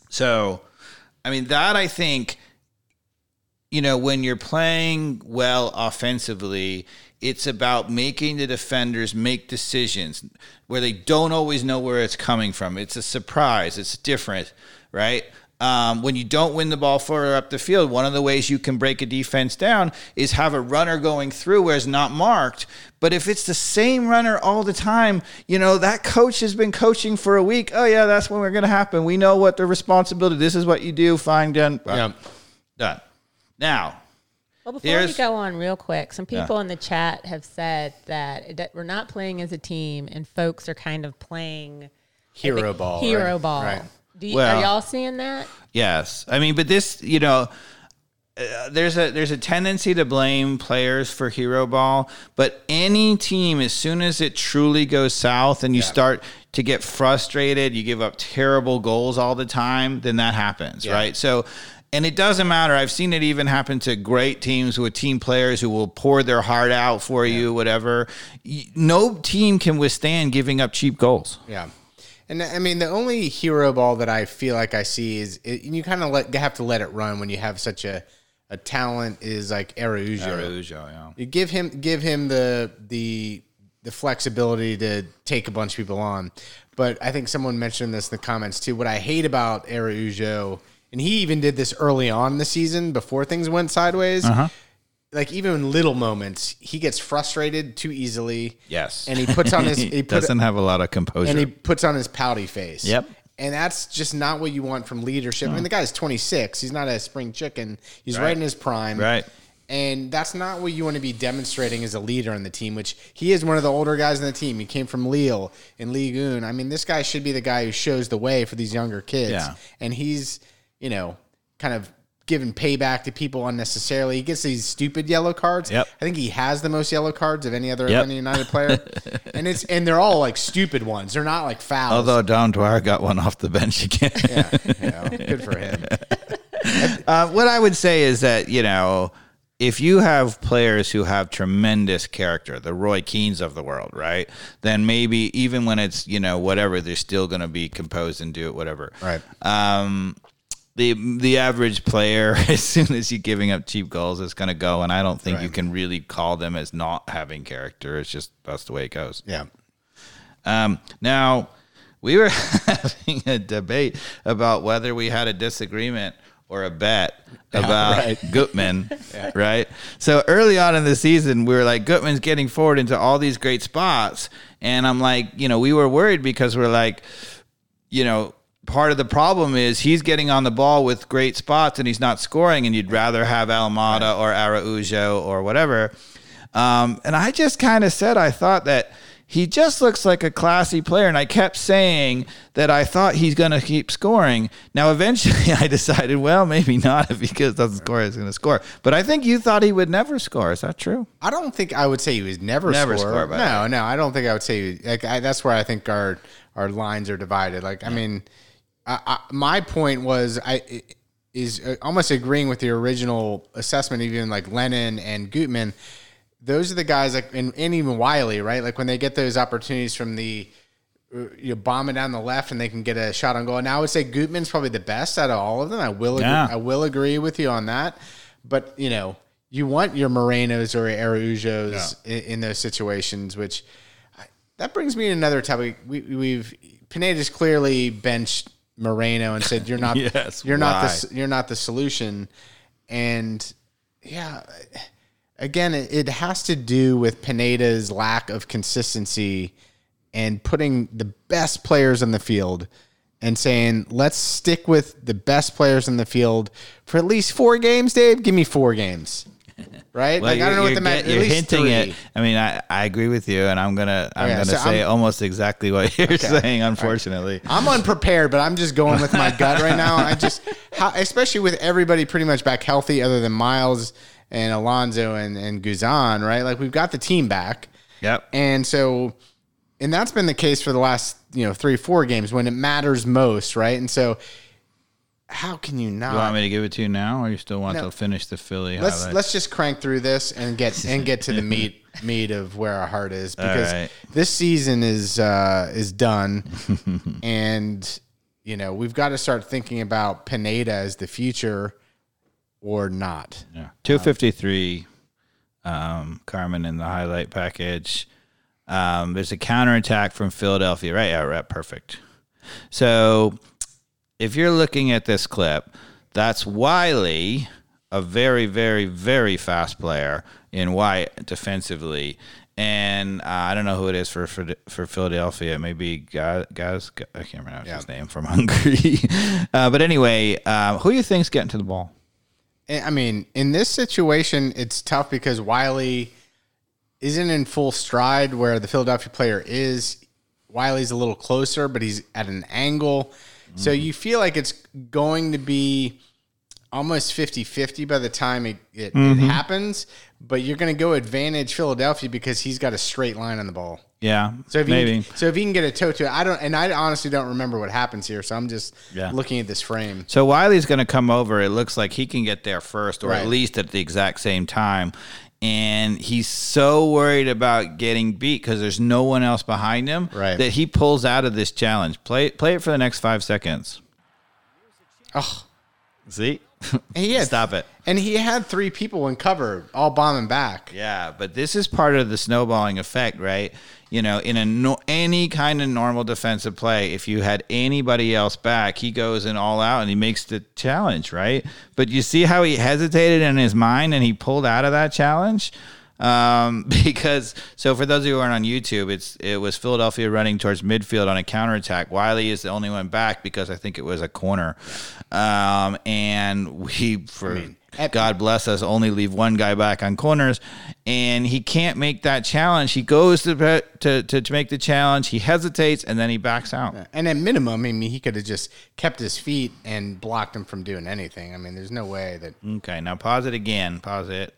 So, I mean, that I think, you know, when you're playing well offensively, it's about making the defenders make decisions where they don't always know where it's coming from. It's a surprise, it's different, right? Um, when you don't win the ball further up the field, one of the ways you can break a defense down is have a runner going through where it's not marked. But if it's the same runner all the time, you know, that coach has been coaching for a week. Oh, yeah, that's when we're going to happen. We know what the responsibility, this is what you do, fine, done. Yeah. Done. Now, Well, before Here's- we go on, real quick, some people in the chat have said that, that we're not playing as a team, and folks are kind of playing Hero ball. hero right? ball. Right. Do you, Well- are y'all seeing that? Yes, I mean, but this, you know, uh, there's a there's a tendency to blame players for hero ball, but any team, as soon as it truly goes south and you start to get frustrated, you give up terrible goals all the time, then that happens, right? So. And it doesn't matter. I've seen it even happen to great teams with team players who will pour their heart out for you, whatever. No team can withstand giving up cheap goals. Yeah. And I mean, the only hero ball that I feel like I see is it, you kind of have to let it run when you have such a, a talent is like Araujo. Araujo, yeah. You give him give him the the the flexibility to take a bunch of people on. But I think someone mentioned this in the comments too. What I hate about Araujo, and he even did this early on in the season before things went sideways. Uh-huh. Like even in little moments, he gets frustrated too easily. Yes. and he puts on his he put, doesn't have a lot of composure. and he puts on his pouty face. Yep. And that's just not what you want from leadership. I mean, the guy's 26. He's not a spring chicken. He's right, Right. in his prime. Right. And that's not what you want to be demonstrating as a leader on the team, which he is one of the older guys in the team. He came from Lille in Ligue 1. I mean, this guy should be the guy who shows the way for these younger kids. Yeah. And he's, you know, kind of giving payback to people unnecessarily. He gets these stupid yellow cards. Yep. I think he has the most yellow cards of any other Yep. Atlanta United player. and it's and they're all like stupid ones. They're not like fouls. Although Dom Dwyer got one off the bench again. yeah, you know, good for him. Uh, what I would say is that you know, if you have players who have tremendous character, the Roy Keanes of the world, right? Then maybe even when it's you know whatever, they're still going to be composed and do it whatever. Right. Um, the the average player, as soon as you're giving up cheap goals, is going to go, and I don't think you can really call them as not having character. It's just that's the way it goes. Yeah. Um, now, we were having a debate about whether we had a disagreement or a bet about right. Gutman, right? So early on in the season, we were like, Gutman's getting forward into all these great spots. And I'm like, you know, we were worried because we're like, you know, part of the problem is he's getting on the ball with great spots and he's not scoring, and you'd rather have Almada or Araujo or whatever. Um, and I just kind of said I thought that he just looks like a classy player, and I kept saying that I thought he's going to keep scoring. Now, eventually, I decided, well, maybe not. If he doesn't score, he's going to score. But I think you thought he would never score. Is that true? I don't think I would say he was never Never score. score, no, no, I don't think I would say like I, that's where I think our our lines are divided. Like I mean, I, I, my point was I is uh, almost agreeing with the original assessment, even like Lennon and Gutman. Those are the guys like and, and even Wiley, right? Like when they get those opportunities from the uh, you know, bomb it down the left and they can get a shot on goal. And I would say Gutman's probably the best out of all of them. I will agree, Yeah. I will agree with you on that. But you know, you want your Morenos or Araujos in, in those situations, which that brings me to another topic. We, we've Pineda's clearly benched Moreno and said you're not Yes, you're not the you're not the solution. And yeah, again, it, it has to do with Pineda's lack of consistency and putting the best players on the field and saying, let's stick with the best players in the field for at least four games, Dave. Give me four games. Right? Well, like, I don't know what the matter get- You're at hinting three. it. I mean, I, I agree with you, and I'm gonna I'm Okay, gonna so say I'm- almost exactly what you're saying. Unfortunately, I'm unprepared, but I'm just going with my gut right now. I just, how, especially with everybody pretty much back healthy, other than Miles and Alonso and and Guzan, right? Like we've got the team back, Yep. and so, and that's been the case for the last you know three four games when it matters most, right? And so, how can you not? You want me to give it to you now, or you still want No. to finish the Philly let's highlights? let's just crank through this and get and get to the meat meat of where our heart is because right. this season is uh, is done, and you know we've got to start thinking about Pineda as the future or not. Yeah. 253, um, Carmen in the highlight package. Um, there's a counterattack from Philadelphia. Right. Yeah, right. Perfect. So if you're looking at this clip, that's Wiley, a very, very, very fast player in white defensively. And uh, I don't know who it is for for, for Philadelphia. Maybe Gaz, Gaz. I can't pronounce his name from Hungary. uh, but anyway, uh, who do you think's getting to the ball? I mean, in this situation, it's tough because Wiley isn't in full stride where the Philadelphia player is. Wiley's a little closer, but he's at an angle. So you feel like it's going to be almost 50 50 by the time it, it, it mm-hmm. happens, but you're going to go advantage Philadelphia because he's got a straight line on the ball. Yeah, So if maybe. you so if he can get a toe to it, I don't, and I honestly don't remember what happens here. So I'm just Yeah. looking at this frame. So Wiley's going to come over. It looks like he can get there first, or Right. at least at the exact same time. And he's so worried about getting beat because there's no one else behind him Right. that he pulls out of this challenge. Play play it for the next five seconds. Oh, See, He had, stop it. And he had three people in cover, all bombing back. Yeah, but this is part of the snowballing effect, right? You know, in a no, any kind of normal defensive play, if you had anybody else back, he goes in all out and he makes the challenge, right? But you see how he hesitated in his mind and he pulled out of that challenge um, because so for those of you who aren't on YouTube, it's it was Philadelphia running towards midfield on a counterattack. Wiley is the only one back because I think it was a corner, um, and we for. God bless us, only leave one guy back on corners, and he can't make that challenge. He goes to to to, to make the challenge, he hesitates, and then he backs out. And at minimum, I mean, he could have just kept his feet and blocked him from doing anything. I mean, there's no way that. Okay, now pause it again. Pause it.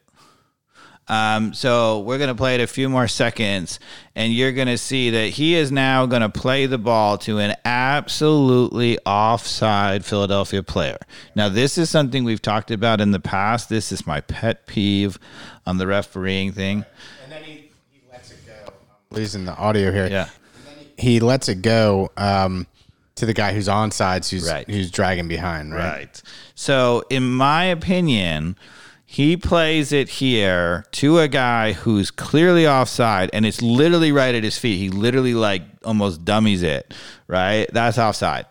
Um, so we're going to play it a few more seconds, and you're going to see that he is now going to play the ball to an absolutely offside Philadelphia player. Now, this is something we've talked about in the past. This is my pet peeve on the refereeing thing. And then he, he lets it go. I'm losing the audio here. Yeah. He lets it go um, to the guy who's on sides, who's Right. who's dragging behind. Right. Right. So, in my opinion, he plays it here to a guy who's clearly offside and it's literally right at his feet. He literally like almost dummies it, right? That's offside,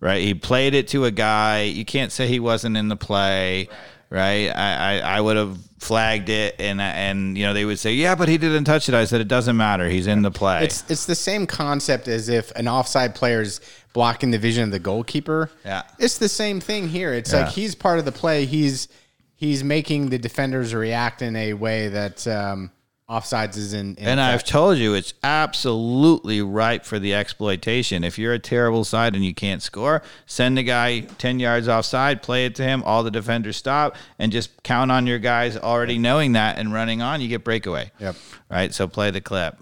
right? He played it to a guy. You can't say he wasn't in the play, right? I, I, I would have flagged it and, and, you know, they would say, yeah, but he didn't touch it. I said, it doesn't matter. He's in the play. It's it's the same concept as if an offside player's blocking the vision of the goalkeeper. Yeah. It's the same thing here. It's Yeah. like he's part of the play. He's he's making the defenders react in a way that um, offsides is in. in And I've told you it's absolutely ripe for the exploitation. If you're a terrible side and you can't score, send the guy 10 yards offside, play it to him, all the defenders stop, and just count on your guys already knowing that and running on. You get breakaway. Yep. Right? So play the clip.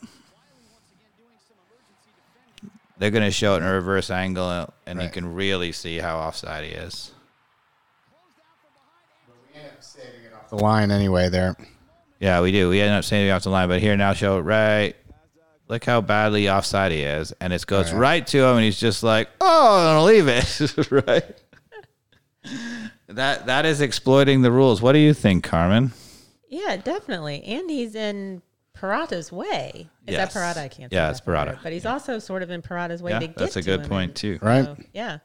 They're going to show it in a reverse angle, and you can really see how offside he is. The line anyway. There. Yeah, we do. We end up saving off the line, but here now show it right. Look how badly offside he is, and it goes yeah. right to him, and he's just like, "Oh, I'm gonna leave it." right. That that is exploiting the rules. What do you think, Carmen? Yeah, definitely. And he's in Purata's way. Is Yes. that Purata? I can't. Yeah, it's Purata. word. But he's also sort of in Purata's way Yeah, to get that's a to good him. point, And too. Right. so, yeah.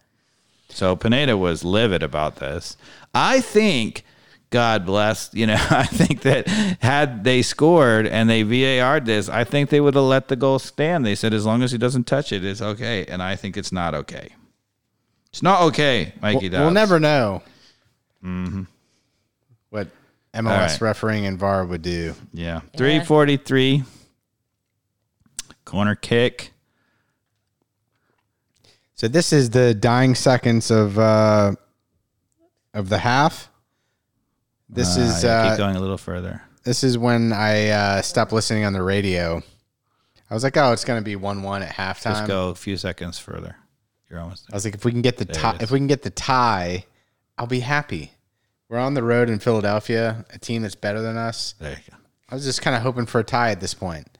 So Pineda was livid about this. I think, God bless, you know, I think that had they scored and they VAR'd this, I think they would have let the goal stand. They said as long as he doesn't touch it, it's okay. And I think it's not okay. It's not okay, Mikey. We'll, we'll never know. What MLS All right. refereeing and VAR would do. Yeah. 343. Corner kick. So this is the dying seconds of uh, of the half. This Uh, is yeah, uh, keep going a little further. this is when I uh, stopped listening on the radio. I was like, oh, it's going to be one-one at halftime. Just go a few seconds further. You're almost I was like, if we can get the tie, if we can get the tie, I'll be happy. We're on the road in Philadelphia, a team that's better than us. there. You go. I was just kind of hoping for a tie at this point,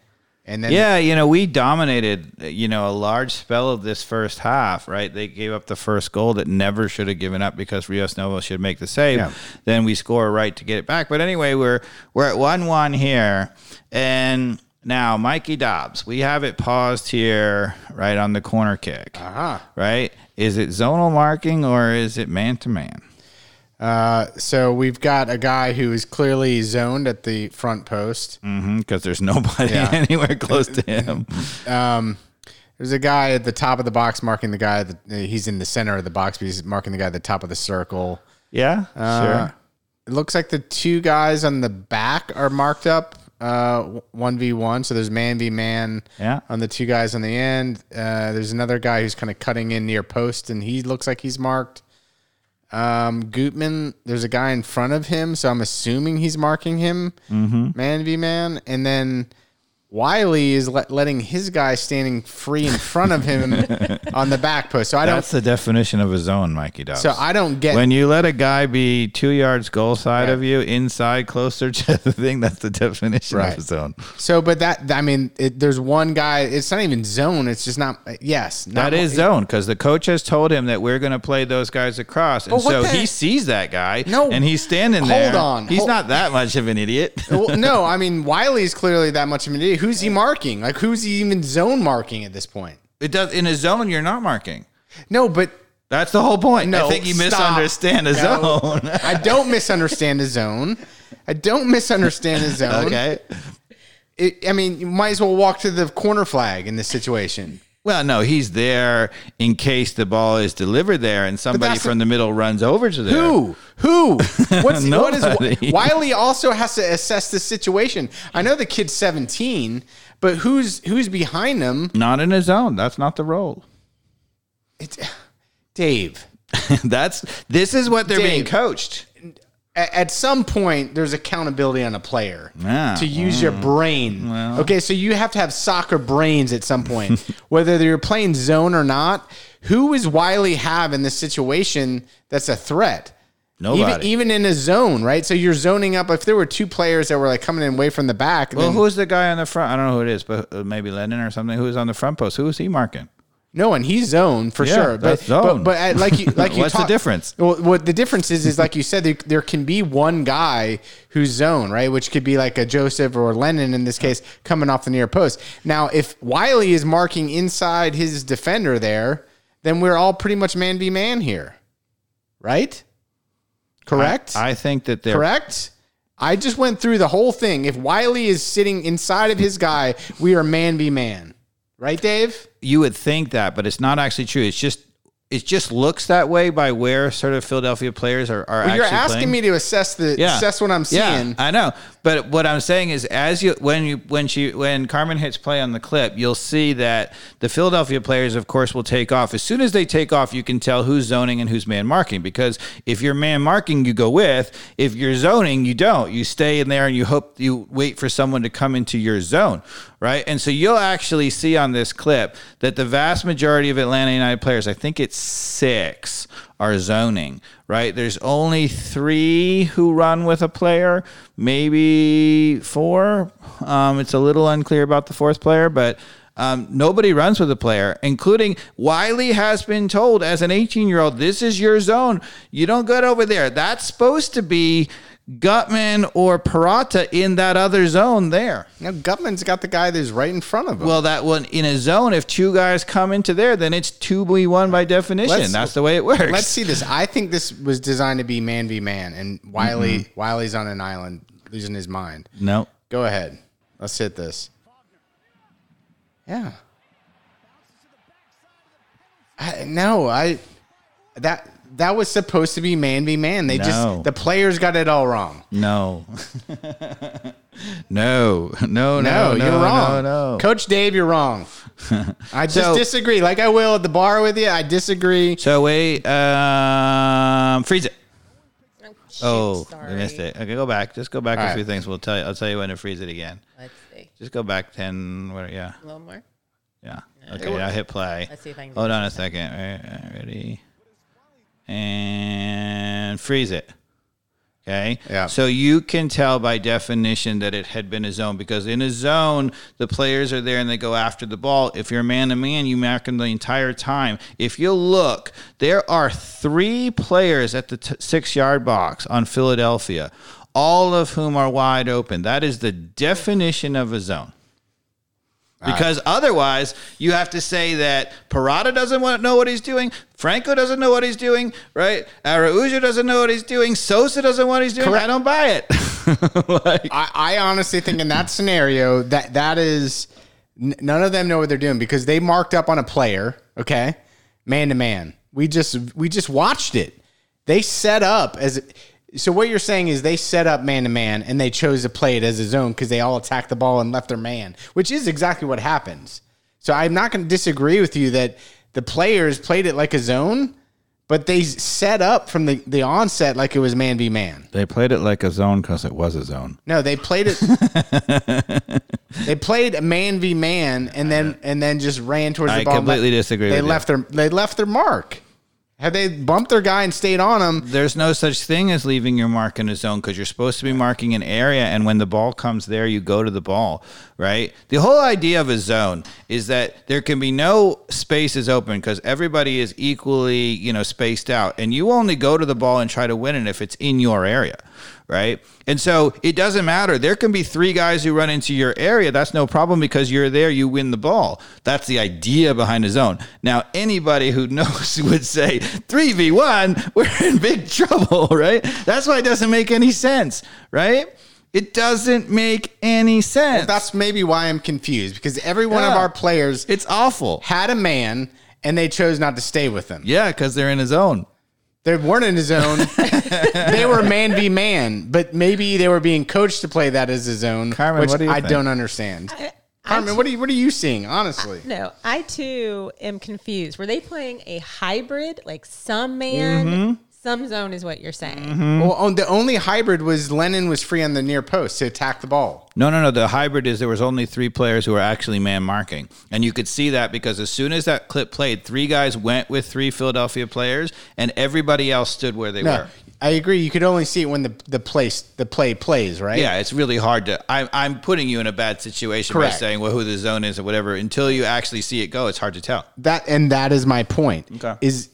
and then Yeah, you know, we dominated, you know, a large spell of this first half, right? They gave up the first goal that never should have given up because Rios Novo should make the save. Yeah. Then we score right to get it back. But anyway, we're we're at one one here. And now Mikey Dobbs, we have it paused here right on the corner kick. uh-huh. Right? Is it zonal marking or is it man to man? Uh, so we've got a guy who is clearly zoned at the front post. Because there's nobody Yeah. anywhere close to him. Um, there's a guy at the top of the box marking the guy that uh, he's in the center of the box, but he's marking the guy at the top of the circle. Yeah, Uh, sure. It looks like the two guys on the back are marked up uh, one v one. So there's man v man. Yeah. On the two guys on the end, uh, there's another guy who's kind of cutting in near post, and he looks like he's marked. Um, Gutman, there's a guy in front of him, so I'm assuming he's marking him Mm-hmm. man v man, and then Wiley is let, letting his guy standing free in front of him on the back post. So I don't. That's the definition of a zone, Mikey Dobbs. So I don't get when you let a guy be two yards goal side of you, inside, closer to the thing, that's the definition Right. of a zone. So, but that I mean, it, there's one guy. It's not even zone. It's just not. Yes, not That is zone because the coach has told him that we're going to play those guys across, and so he sees that guy. No. and he's standing Hold there. on. he's Hold- not that much of an idiot. well, no, I mean Wiley's clearly that much of an idiot. Who's he marking? Like who's he even zone marking at this point? It does in a zone. You're not marking. No, but That's the whole point. no. I think you stop. misunderstand a No. zone. I don't misunderstand a zone. I don't misunderstand a zone. okay. It, I mean, you might as well walk to the corner flag in this situation. Well, no, he's there in case the ball is delivered there, and somebody from the middle runs over to there. Who? Who? What's what is. Wiley also has to assess the situation. I know the kid's 17, but who's who's behind him? Not in his zone. That's not the role. It's Dave. That's this is what they're being coached. At some point there's accountability on a player Yeah. to use your brain. okay, so you have to have soccer brains at some point, whether you're playing zone or not. Who is Wiley have in this situation that's a threat? Even, Nobody. even in a zone, right? So you're zoning up. If there were two players that were like coming in away from the back, Well, then, who's the guy on the front? I don't know who it is, but uh, maybe Lennon or something. Who's on the front post? Who is he marking? No, and he's zone for Yeah, sure. But, zone. but but uh, like you like you What's the difference? Well, what the difference is is like you said, there, there can be one guy who's zone, right? Which could be like a Josef or Lennon in this case, coming off the near post. Now, if Wiley is marking inside his defender there, then we're all pretty much man be man here, right? Correct. I, I think that they're Correct. I just went through the whole thing. If Wiley is sitting inside of his guy, we are man be man, right, Dave? you would think that, but it's not actually true. It's just it just looks that way by where sort of Philadelphia players are, are Well, you're actually asking playing. me to assess the Yeah. assess what I'm seeing. Yeah, I know. But what I'm saying is, as you when you when she when Carmen hits play on the clip, you'll see that the Philadelphia players, of course, will take off. As soon as they take off, you can tell who's zoning and who's man marking. Because if you're man marking, you go with. If you're zoning, you don't. You stay in there and you hope you wait for someone to come into your zone, right? And so you'll actually see on this clip that the vast majority of Atlanta United players, I think it's six, are zoning, right? There's only three who run with a player, maybe four. Um, it's a little unclear about the fourth player, but um, nobody runs with a player, including Wiley has been told as an 18 year old, this is your zone. You don't get over there. That's supposed to be Gutman or Purata in that other zone there. Now, Gutman's got the guy that's right in front of him. Well, that one in a zone, if two guys come into there, then it's two v one by definition. Let's- That's the way it works. Let's see this. I think this was designed to be man v man, and Wiley Wiley's on an island losing his mind. No. Go ahead. Let's hit this. Yeah. I, no, I that that was supposed to be man v man. They No. just the players got it all wrong. No. no. No. No. No, no, you're wrong. No. No. Coach Dave, you're wrong. I just So- disagree. Like I will at the bar with you. I disagree. So wait. Um, freeze it. shoot, Oh, sorry. we missed it. Okay, go back. Just go back All a right. few things. We'll tell you. I'll tell you when to freeze it again. Let's see. Just go back ten. What? Yeah. A little more. Yeah. Okay. I hit play. Let's see if I can Hold on a second. All right, all right, Ready. And freeze it. Okay. Yeah. So you can tell by definition that it had been a zone because in a zone, the players are there and they go after the ball. If you're man to man, you mark them the entire time. If you look, there are three players at the t- six yard box on Philadelphia, all of whom are wide open. That is the definition of a zone. Because otherwise, you have to say that Purata doesn't want to know what he's doing, Franco doesn't know what he's doing, right? Araujo doesn't know what he's doing, Sosa doesn't know what he's doing. Correct. I don't buy it. Like- I, I honestly think in that scenario that that is n- none of them know what they're doing because they marked up on a player, okay, man to man. We just we just watched it. They set up as so. What you're saying is they set up man to man and they chose to play it as a zone because they all attacked the ball and left their man, which is exactly what happens. So I'm not going to disagree with you that the players played it like a zone, but they set up from the, the onset like it was man v man. They played it like a zone because it was a zone. No, they played it. they played a man v man, and then and then just ran towards the ball. I completely disagree They with you. left their they left their mark. Had they bumped their guy and stayed on him, There's no such thing as leaving your mark in a zone because you're supposed to be marking an area, and when the ball comes there, you go to the ball, right? The whole idea of a zone is that there can be no spaces open because everybody is equally, you know, spaced out, and you only go to the ball and try to win it if it's in your area, right? And so it doesn't matter. There can be three guys who run into your area. That's no problem because you're there. You win the ball. That's the idea behind a zone. Now, anybody who knows would say 3v1, we're in big trouble, right? That's why it doesn't make any sense, right? It doesn't make any sense. that's maybe why I'm confused because every one of our players it's awful. had a man and they chose not to stay with him. Yeah, because they're in a zone. They weren't in his zone. they were man v man, but maybe they were being coached to play that as a zone, Carmen, which what do you I think? don't understand. Carmen, what are you what are you seeing? Honestly, No, I too am confused. Were they playing a hybrid, like some man, Mm-hmm. Some zone is what you're saying? Mm-hmm. well, on- the only hybrid was Lennon was free on the near post to attack the ball. No, no, no. The hybrid is there was only three players who were actually man marking. And you could see that because as soon as that clip played, three guys went with three Philadelphia players and everybody else stood where they No, were. I agree. You could only see it when the the place the play plays, right? Yeah, it's really hard to. I'm I'm putting you in a bad situation Correct. by saying well who the zone is or whatever. Until you actually see it go, it's hard to tell. That and that is my point. Okay. Is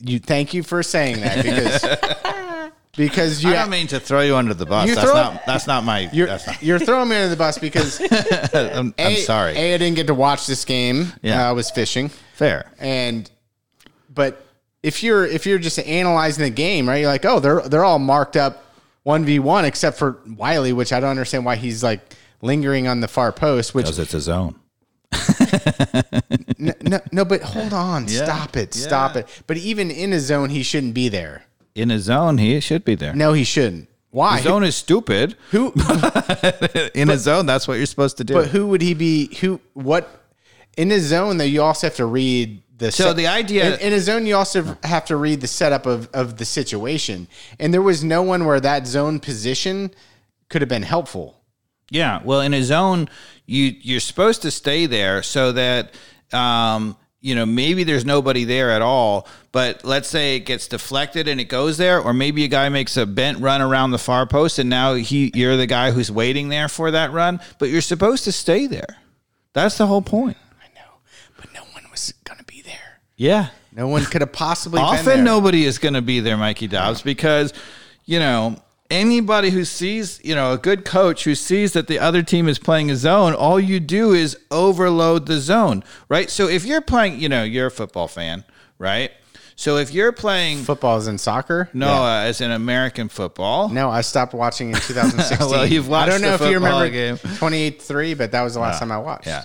you thank you for saying that because because you I don't mean to throw you under the bus. You That's throw- not. That's not my. you're that's not, you're throwing me under the bus because I'm, I'm sorry. A, I didn't get to watch this game. Yeah. Uh, I was fishing. Fair. And but if you're if you're just analyzing the game, right? You're like, oh, they're they're all marked up one v one except for Wiley, which I don't understand why he's like lingering on the far post. Which Because it's a zone. No, no, no, but hold on, Yeah. stop it, stop it. But even in a zone, he shouldn't be there. In a zone, he should be there. No, he shouldn't. Why? The zone is stupid. who? In a zone, that's what you're supposed to do. But who would he be? Who? What? In a zone, though, you also have to read the. So the idea- in, in a zone, you also have to read the setup of of the situation, and there was no one where that zone position could have been helpful. Yeah, well, in a zone, you you're supposed to stay there so that um, you know maybe there's nobody there at all. But let's say it gets deflected and it goes there, or maybe a guy makes a bent run around the far post, and now he you're the guy who's waiting there for that run. But you're supposed to stay there. That's the whole point. I know, but no one was gonna be there. Yeah. No one could have possibly. been Often there. nobody is going to be there, Mikey Dobbs, because you know anybody who sees you know a good coach who sees that the other team is playing a zone, all you do is overload the zone, right? So if you're playing, you know, you're a football fan, right? So if you're playing, Football is in soccer. no, Yeah. uh, as in American football, No, I stopped watching in 2016. Well, you've watched I don't know the if you remember game. 28-3, but that was the last time I watched. Yeah.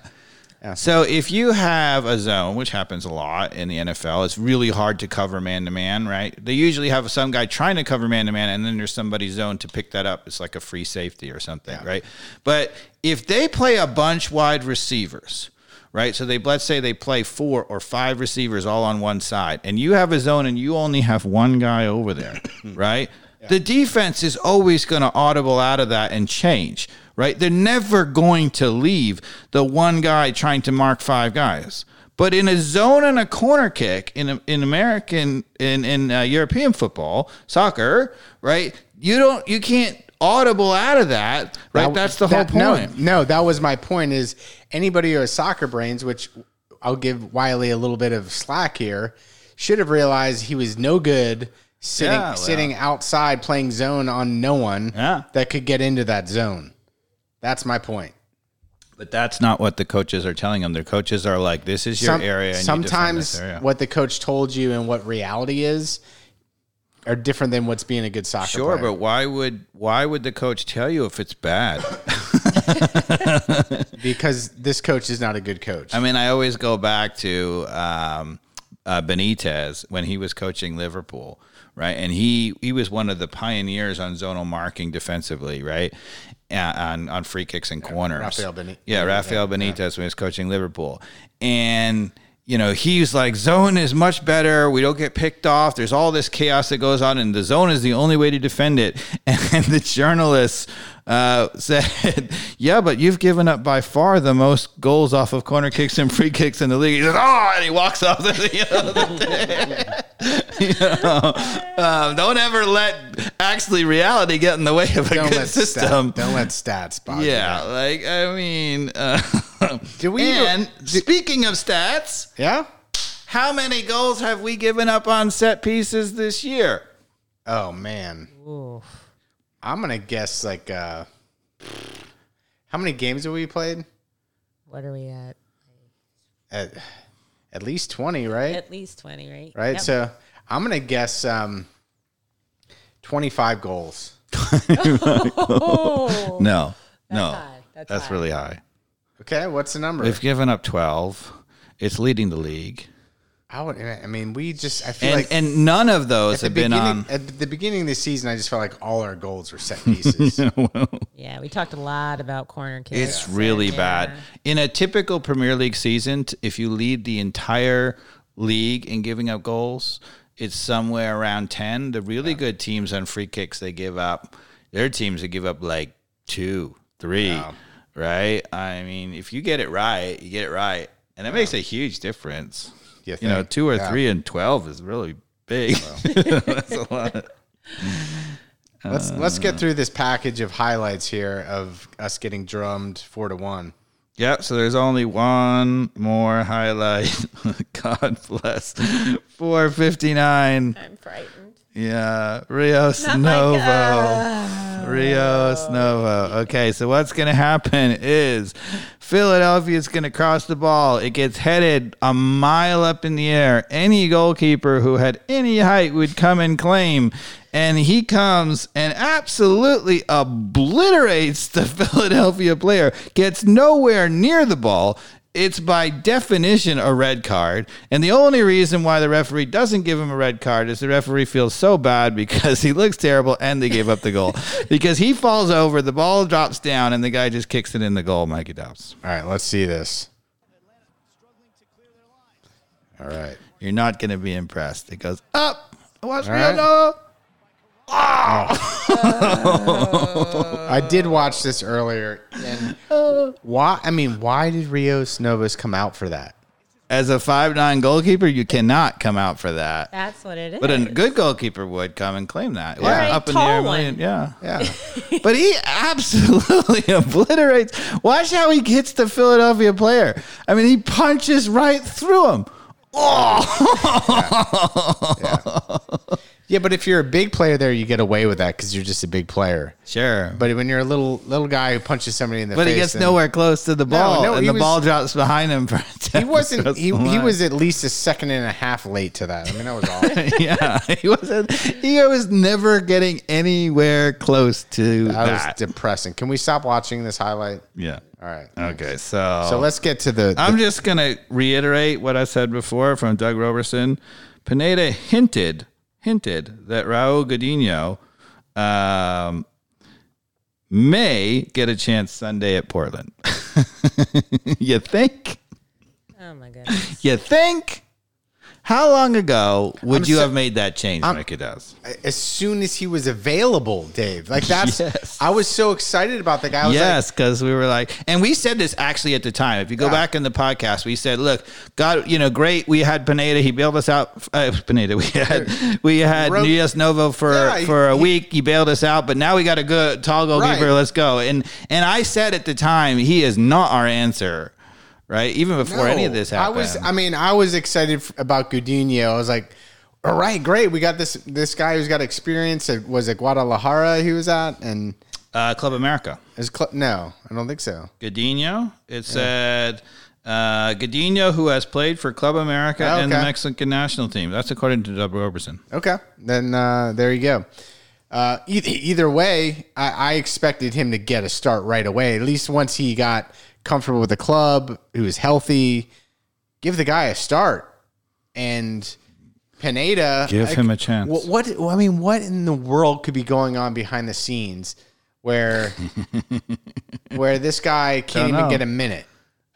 So if you have a zone, which happens a lot in the NFL, it's really hard to cover man to man, right? They usually have some guy trying to cover man to man, and then there's somebody zone to pick that up. It's like a free safety or something, right? But if they play a bunch wide receivers, right? So they let's say they play four or five receivers all on one side, and you have a zone and you only have one guy over there, right? The defense is always going to audible out of that and change, right? They're never going to leave the one guy trying to mark five guys. But in a zone and a corner kick in in American in in uh, European football, soccer, right? You don't you can't audible out of that, right? That- That's the that- whole point. No, no, that was my point. Is anybody who has soccer brains, which I'll give Wiley a little bit of slack here, should have realized he was no good sitting Yeah, well. sitting outside playing zone on no one Yeah. that could get into that zone. That's my point. But that's not what the coaches are telling them. Their coaches are like, "This is your Some- area." And you sometimes this area. what the coach told you and what reality is are different than what's being a good soccer Sure, player. but why would why would the coach tell you if it's bad? because this coach is not a good coach. I mean, I always go back to um, uh, Benitez when he was coaching Liverpool, right? And he he was one of the pioneers on zonal marking defensively, right? On on free kicks and corners. Rafael Beni- Yeah, Rafael Benitez when he was coaching Liverpool, and you know, he's like, zone is much better. We don't get picked off. There's all this chaos that goes on, and the zone is the only way to defend it. And the journalist uh, said, Yeah, but you've given up by far the most goals off of corner kicks and free kicks in the league. He says, Oh, and he walks off the, you know, you know, um, don't ever let actually reality get in the way of a Don't good let system. Stat, don't let stats bother you. Yeah, like I mean, uh, Did we And even- speaking of stats, Yeah. how many goals have we given up on set pieces this year? Oh man. Ooh. I'm gonna guess like uh how many games have we played? What are we at? At at least twenty, right? At least 20, right? right. Yep. So I'm gonna guess um twenty five goals. oh, No, that's no, high. That's, that's high. really high. Okay, what's the number? We've given up twelve. It's leading the league, I would I mean we just I feel and like and none of those have been on. Um, at the beginning of the season I just felt like all our goals were set pieces. Yeah, we talked a lot about corner kicks. It's really and, bad. In a typical Premier League season, if you lead the entire league in giving up goals, it's somewhere around 10. The really good teams on free kicks, they give up, their teams that give up like two, three, right? I mean, if you get it right, you get it right. And it makes a huge difference. You You know, two or Yeah. three and 12 is really big. That's a lot. let's let's get through this package of highlights here of us getting drummed four to one. Yeah, so there's only one more highlight. God bless. 459. I'm frightened. Yeah, Rios Not Novo. like, uh, Rios Novo. Okay, so what's going to happen is Philadelphia's going to cross the ball. It gets headed a mile up in the air. Any goalkeeper who had any height would come and claim. And he comes and absolutely obliterates the Philadelphia player, gets nowhere near the ball. It's by definition a red card. And the only reason why the referee doesn't give him a red card is the referee feels so bad because he looks terrible and they gave up the goal. because he falls over, the ball drops down, and the guy just kicks it in the goal, Mikey Dobbs. All right, let's see this. All right. You're not going to be impressed. It goes up. What's All right. No. I did watch this earlier, and why? I mean, why did Rios Novas come out for that? As a five nine goalkeeper, you cannot come out for that. That's what it is. But a good goalkeeper would come and claim that. Or a up in the air, tall million- one. yeah. Yeah, But he absolutely obliterates. Watch how he hits the Philadelphia player. I mean, he punches right through him. yeah. Oh. Yeah, but if you're a big player there, you get away with that because you're just a big player. Sure. But, But when you're a little little guy who punches somebody in the face, but he gets nowhere close to the ball, no, and the was- ball drops behind him for He wasn't. He, he was at least a second and a half late to that. I mean, that was awful. yeah, he wasn't. He was never getting anywhere close to That was depressing. Can we stop watching this highlight? yeah. All right. Okay. So So let's get to the. the- I'm just going to reiterate what I said before from Doug Roberson. Pineda hinted hinted that Raul Gudino um, may get a chance Sunday at Portland. you think? oh my goodness. You think? How long ago would I'm you so- have made that change, I'm- as soon as he was available, Dave. Like that's. Yes. I was so excited about the guy. I was Yes, because we were like, and we said this actually at the time. If you go Yeah. back in the podcast, we said, "Look, God, you know, great. We had Pineda. He bailed us out. Uh, Pineda. We had we had Rios Novo for Yeah, for a he- week. He bailed us out, but now we got a good tall goalkeeper. Right. Let's go." And and I said at the time, he is not our answer, right? Even before any of this happened. I was. I mean, I was excited about Gudino. I was like, all right, great. We got this this guy who's got experience. It was at Guadalajara he was at, and uh, Club America. his cl- no, I don't think so. Gudino. It said. Uh, Gudino, who has played for Club America Oh, and the. Mexican national team. That's according to Doug Roberson. Okay, then uh, there you go. Uh, either, either way, I, I expected him to get a start right away. At least once he got comfortable with the club, who is healthy. Give the guy a start, and Pineda Give him a chance. What, what I mean, what in the world could be going on behind the scenes where where this guy can't Don't even know. get a minute?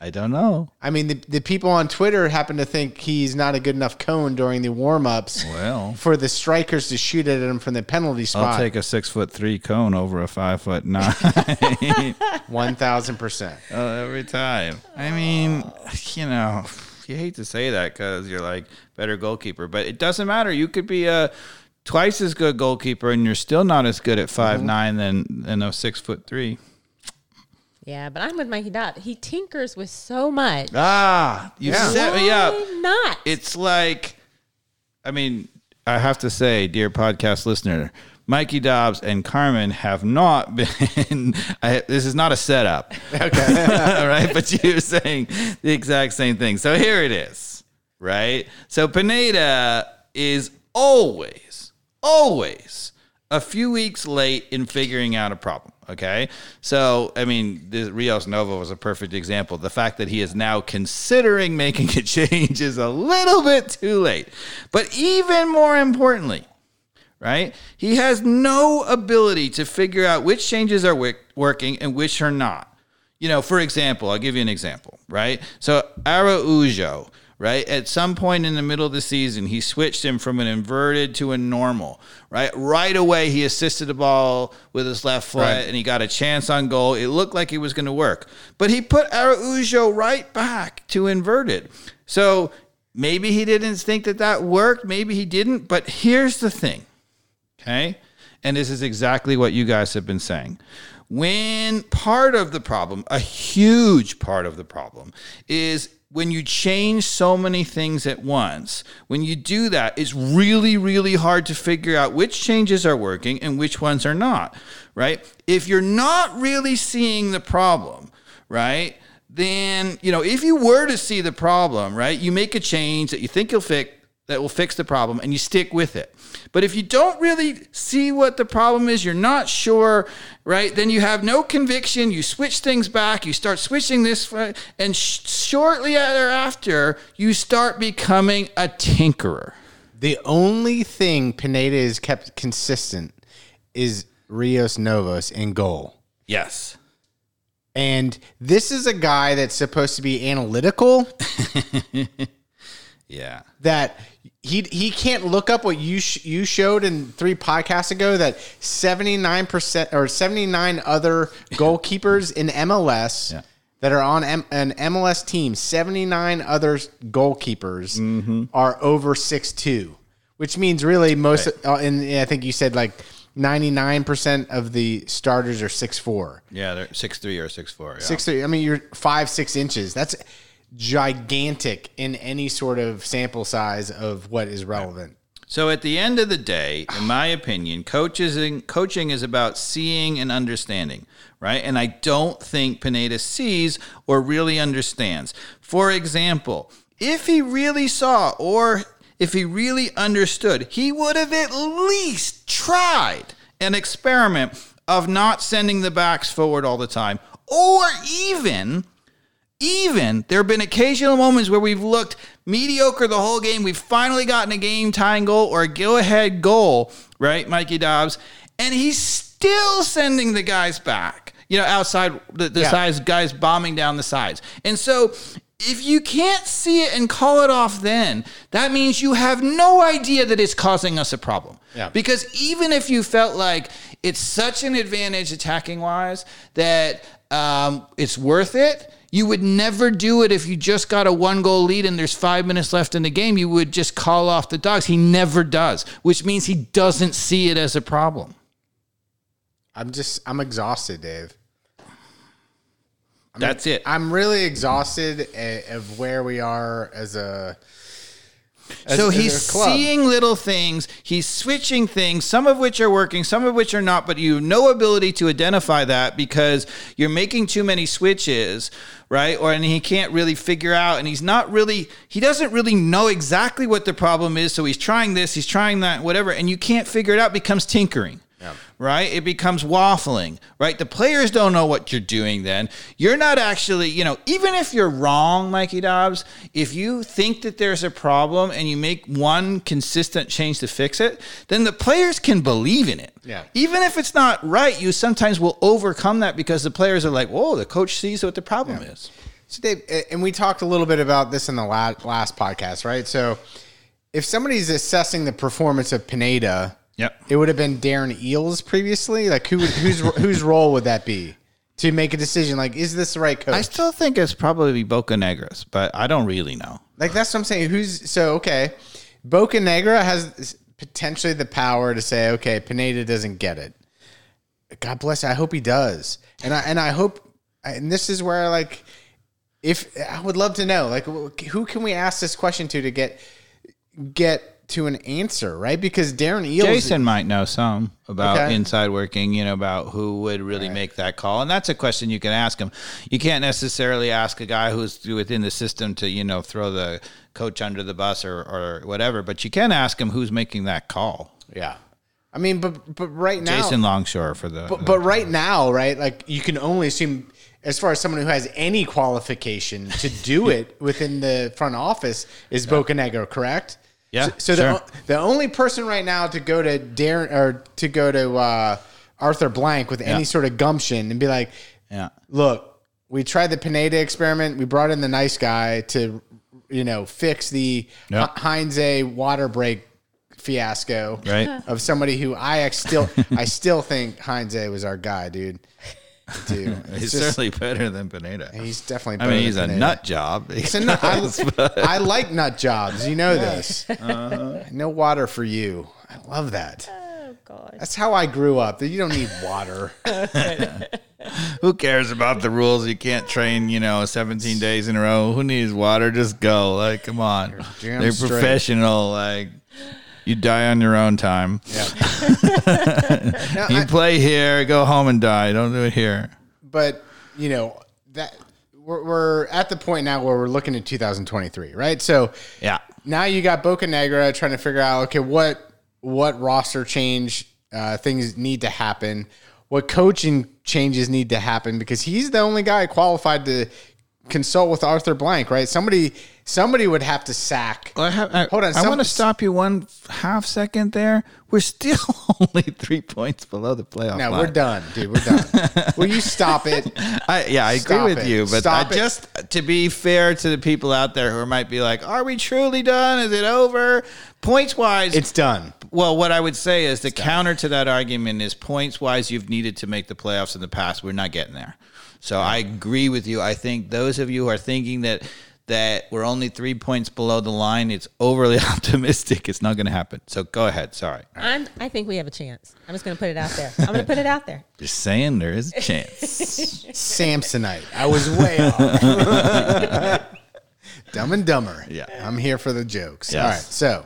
I don't know. I mean, the, the people on Twitter happen to think he's not a good enough cone during the warm ups Well, for the strikers to shoot at him from the penalty spot. I'll take a six foot three cone over a five foot nine One thousand percent. uh, every time. I mean, you know, you hate to say that because you're like better goalkeeper, but it doesn't matter. You could be a twice as good goalkeeper, and you're still not as good at 5 nine than than a six foot three. Yeah, but I'm with Mikey Dot. He tinkers with so much. Ah, you Yeah. set me up. Why not? It's like, I mean, I have to say, dear podcast listener, Mikey Dobbs and Carmen have not been. I, this is not a setup. Okay. All right. But you're saying the exact same thing. So here it is. Right. So Pineda is always, always a few weeks late in figuring out a problem. Okay. So, I mean, this Rios Novo was a perfect example. The fact that he is now considering making a change is a little bit too late. But even more importantly, right? He has no ability to figure out which changes are wick- working and which are not. You know, for example, I'll give you an example, right? So Araujo, right? At some point in the middle of the season, he switched him from an inverted to a normal, right? Right away, he assisted the ball with his left foot Right. and he got a chance on goal. It looked like it was going to work, but he put Araujo right back to inverted. So maybe he didn't think that that worked. Maybe he didn't. But here's the thing. Okay. And this is exactly what you guys have been saying. When part of the problem, a huge part of the problem, is when you change so many things at once, when you do that, it's really, really hard to figure out which changes are working and which ones are not, right? If you're not really seeing the problem, right? Then, you know, if you were to see the problem, right, you make a change that you think you'll fix, that will fix the problem and you stick with it. But if you don't really see what the problem is, you're not sure, right? Then you have no conviction. You switch things back. You start switching this, way, and sh- shortly thereafter, you start becoming a tinkerer. The only thing Pineda is kept consistent is Rios Novos in goal. Yes. And this is a guy that's supposed to be analytical Yeah. that he he can't look up what you sh- you showed in three podcasts ago that 79% or 79 other goalkeepers in MLS Yeah. that are on M- an MLS team 79 other goalkeepers Mm-hmm. are over 6'2 which means really most uh, and I think you said like 99% of the starters are 6'4 Yeah, they're six three or six four. Yeah. Six three. I mean, you're five six inches. That's gigantic in any sort of sample size of what is relevant. So at the end of the day, in my opinion, coaches and coaching is about seeing and understanding, right? And I don't think Pineda sees or really understands. For example, if he really saw or if he really understood, he would have at least tried an experiment of not sending the backs forward all the time, or even even there have been occasional moments where we've looked mediocre the whole game. We've finally gotten a game tying goal or a go ahead goal, right, Mikey Dobbs? And he's still sending the guys back, you know, outside the, the Yeah. sides, guys bombing down the sides. And so if you can't see it and call it off then, that means you have no idea that it's causing us a problem. Yeah. Because even if you felt like it's such an advantage attacking wise that um, it's worth it, you would never do it if you just got a one goal lead and there's five minutes left in the game. You would just call off the dogs. He never does, which means he doesn't see it as a problem. I'm just I'm exhausted, Dave. That's it. I'm really exhausted eh, of where we are as a. as- so as he's seeing little things. He's switching things, some of which are working, some of which are not, but you have no ability to identify that because you're making too many switches, right? Or and he can't really figure out, and he's not really, he doesn't really know exactly what the problem is. So he's trying this, he's trying that, whatever, and you can't figure it out. Becomes tinkering. Right? It becomes waffling, right? The players don't know what you're doing then. You're not actually, you know, even if you're wrong, Mikey Dobbs, if you think that there's a problem and you make one consistent change to fix it, then the players can believe in it. Yeah. Even if it's not right, you sometimes will overcome that because the players are like, whoa, the coach sees what the problem is. So Dave, and we talked a little bit about this in the last podcast, right? So if somebody's assessing the performance of Pineda, Yep. it would have been Darren Eales previously. Like who would, whose whose role would that be to make a decision? Like, is this the right coach? I still think it's probably Bocanegra's, but I don't really know. Like that's what I'm saying. Who's so okay? Bocanegra has potentially the power to say, okay, Pineda doesn't get it. God bless. You. I hope he does, and I and I hope, and this is where like, if I would love to know, like, who can we ask this question to to get get to an answer, right? Because Darren Eales, Jason might know some about Okay. inside working, you know, about who would really make that call. And that's a question you can ask him. You can't necessarily ask a guy who's within the system to, you know, throw the coach under the bus or, or whatever, but you can ask him who's making that call. yeah. I mean, but but right now, Jason Longshore for the. But, but right now, right, like you can only assume, as far as someone who has any qualification to do it within the front office, is Bocanegra, correct? Yeah, So, so sure. the the only person right now to go to Darren or to go to uh, Arthur Blank with any sort of gumption and be like, yeah. look, we tried the Pineda experiment. We brought in the nice guy to, you know, fix the Yeah. H- Heinze water break fiasco Right. of somebody who I still I still think Heinze was our guy, dude. Dude, it's He's just- certainly better than Pineda. he's definitely. I better mean, than he's a Pineda. nut job. It's a nut- I, I like nut jobs. You know this. Uh-huh. No water for you. I love that. Oh gosh. That's how I grew up. You don't need water. Who cares about the rules? You can't train, you know, 17 days in a row. Who needs water? Just go. Like, come on. damn They're straight. professional. Like, you die on your own time. Now, You I- play here, go home and die. Don't do it here. but you know that we're, we're at the point now where we're looking at 2023, right? So Yeah. now you got Bocanegra trying to figure out okay what what roster change uh, things need to happen, what coaching changes need to happen because he's the only guy qualified to consult with Arthur Blank, right? Somebody somebody would have to sack. Well, I have, I, Hold on, I want to stop you one half second there. We're still only three points below the playoff No, line. we're done, dude. We're done. Will you stop it? I, yeah, I agree with it. you, but Stop I just to be fair to the people out there who might be like, "Are we truly done? Is it over?" Points wise, It's done. well. What I would say is the counter to that argument is points wise. You've needed to make the playoffs in the past. We're not getting there. So I agree with you. I think those of you who are thinking that that we're only three points below the line, it's overly optimistic. It's not going to happen. So go ahead. Sorry, I'm, I think we have a chance. I'm just going to put it out there. I'm going to put it out there. just saying there is a chance. Samsonite. I was way off. Dumb and Dumber. Yeah. I'm here for the jokes. Yes. All right. So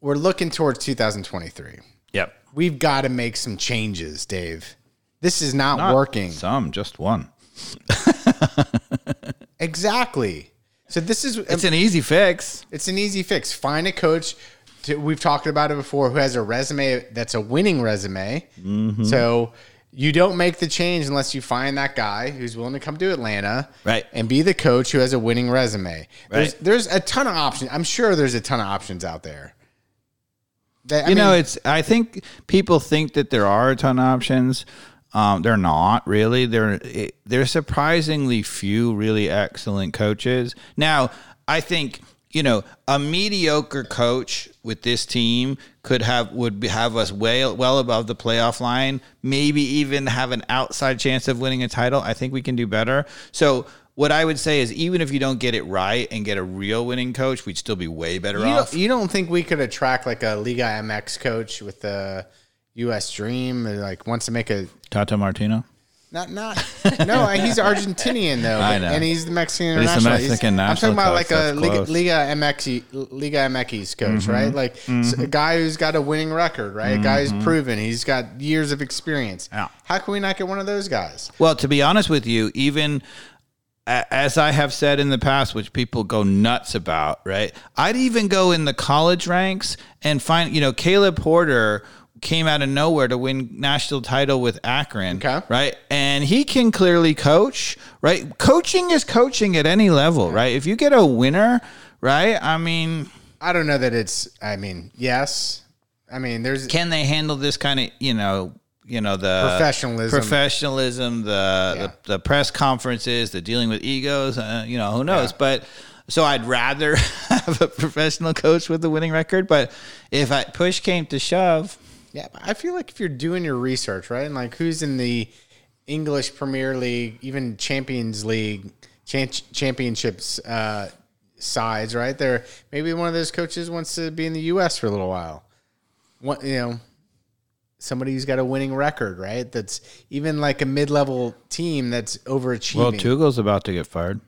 we're looking towards 2023. yep. We've got to make some changes, Dave. This is not, Not working. Some, just one. Exactly. So this is It's an easy fix. It's an easy fix. Find a coach. To, we've talked about it before. Who has a resume that's a winning resume? Mm-hmm. So you don't make the change unless you find that guy who's willing to come to Atlanta, Right. And be the coach who has a winning resume. There's Right. there's a ton of options. I'm sure there's a ton of options out there. That- I you know, it's. I think people think that there are a ton of options. Um, they're not really. They're it, there's surprisingly few really excellent coaches. Now, I think you know a mediocre coach with this team could have would be, have us way well above the playoff line. Maybe even have an outside chance of winning a title. I think we can do better. So. What I would say is, even if you don't get it right and get a real winning coach, we'd still be way better you off. don't, you don't think we could attract like a Liga MX coach with the U.S. Dream, and, like wants to make a Tata Martino. Not not no. He's Argentinian though, I know. and he's the Mexican But he's the international. Mexican I'm national talking about coach, like a that's Liga, close. Liga MX Liga MX coach, mm-hmm. right? Like s- a mm-hmm. guy who's got a winning record, right? A guy who's mm-hmm. proven. He's got years of experience. Yeah. How can we not get one of those guys? Well, to be honest with you, even a- as I have said in the past, which people go nuts about, right? I'd even go in the college ranks and find, you know, Caleb Porter came out of nowhere to win national title with Akron, Okay. right? And he can clearly coach, right? Coaching is coaching at any level, right? If you get a winner, right? I mean, I don't know that it's. I mean, yes. I mean, there's can they handle this kind of, you know, you know the Professionalism. professionalism, the, Yeah. the the press conferences, the dealing with egos. Uh, you know, who knows? Yeah. But so I'd rather have a professional coach with a winning record. But if I push came to shove, Yeah, but I feel like if you're doing your research, right, and like who's in the English Premier League, even Champions League, chan- championships uh, sides, right? There, maybe one of those coaches wants to be in the U.S. for a little while. What you know, somebody who's got a winning record, right? That's even like a mid-level team that's overachieving. well, Tuchel's about to get fired.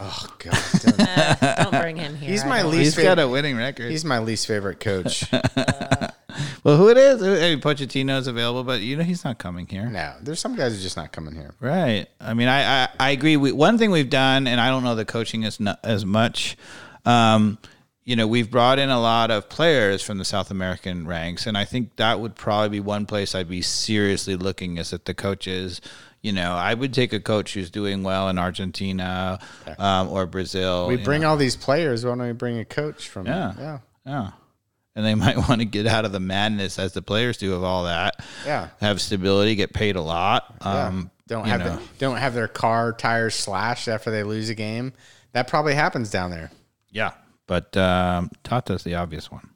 oh God, don't- Uh, don't bring him here. He's my least He's favorite. got a winning record. He's my least favorite coach. well, who it is? Hey, Pochettino's available, but you know he's not coming here. no, there's some guys who are just not coming here. Right. I mean, I I, I agree. We, one thing we've done, and I don't know the coaching as as much. Um, you know, we've brought in a lot of players from the South American ranks, and I think that would probably be one place I'd be seriously looking is at the coaches. You know, I would take a coach who's doing well in Argentina um, or Brazil. We bring know. all these players. Why don't we bring a coach from? Yeah. yeah, yeah, and they might want to get out of the madness as the players do of all that. Yeah. have stability, get paid a lot. yeah. Um, don't have the, don't have their car tires slashed after they lose a game. That probably happens down there. Yeah, but um, Tata's the obvious one.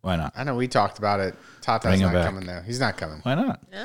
Why not? I know we talked about it. Tata's Bring not back. coming though. He's not coming. Why not? No?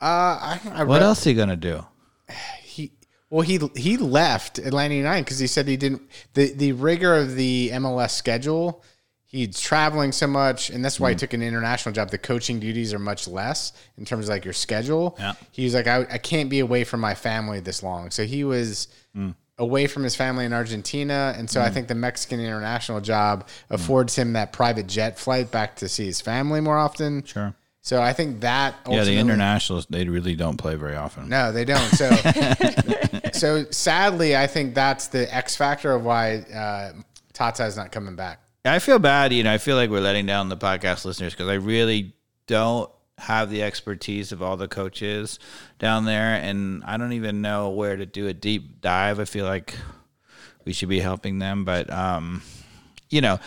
Uh, I, I What read- else are you gonna do? He well he he left Atlanta United because he said he didn't the the rigor of the MLS schedule. He's traveling so much, and that's why he Mm. took an international job. The coaching duties are much less in terms of like your schedule. Yeah. He's like, I, I can't be away from my family this long. So he was Mm. away from his family in Argentina. And so I think the Mexican international job affords him that private jet flight back to see his family more often. Sure. So I think that Yeah, the internationals they really don't play very often. no, they don't. So, so sadly, I think that's the X factor of why uh, Tata is not coming back. I feel bad. You know, I feel like we're letting down the podcast listeners because I really don't have the expertise of all the coaches down there, and I don't even know where to do a deep dive. I feel like we should be helping them, but um, you know.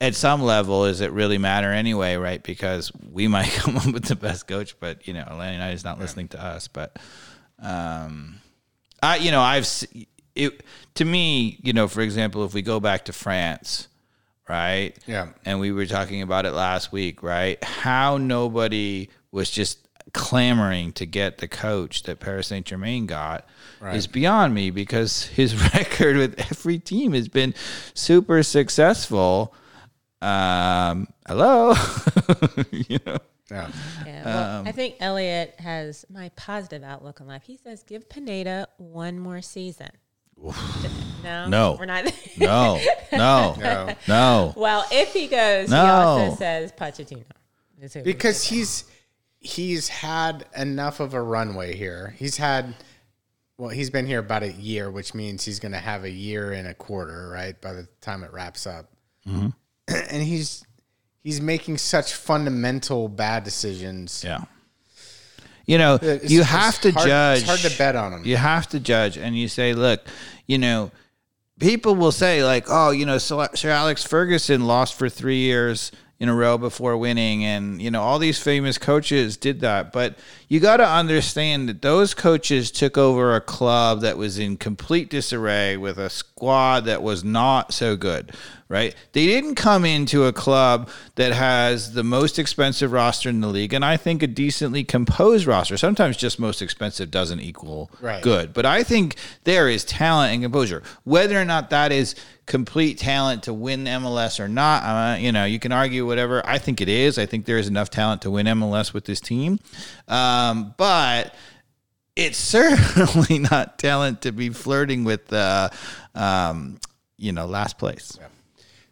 At some level, does it really matter anyway, right? Because we might come up with the best coach, but you know, Atlanta United is not listening to us. But um, I, you know, I've it to me, you know, for example, if we go back to France, right? Yeah. And we were talking about it last week, right? How nobody was just clamoring to get the coach that Paris Saint Germain got is beyond me because his record with every team has been super successful. Um, hello, you know. Yeah. Yeah, well, Um, I think Elliot has my positive outlook on life. He says, "Give Pineda one more season." No, No. we're not. No, no, No. no. well, if he goes, No. he also says Pochettino. is who he Because he's he's had enough of a runway here. He's had well, he's been here about a year, which means he's going to have a year and a quarter, right? By the time it wraps up, mm-hmm. and he's he's making such fundamental bad decisions. Yeah. You know, It's- you have to hard- judge. It's hard to bet on them. You have to judge, and you say, look, you know, people will say like, oh, you know, Sir Sir Alex Ferguson lost for three years in a row before winning, and you know, all these famous coaches did that. But you got to understand that those coaches took over a club that was in complete disarray with a squad that was not so good. Right? They didn't come into a club that has the most expensive roster in the league, and I think a decently composed roster. Sometimes just most expensive doesn't equal Right. good, but I think there is talent and composure. Whether or not that is complete talent to win MLS or not, uh, you know, you can argue whatever. I think it is. I think there is enough talent to win MLS with this team, um, but it's certainly not talent to be flirting with the, um, you know, last place.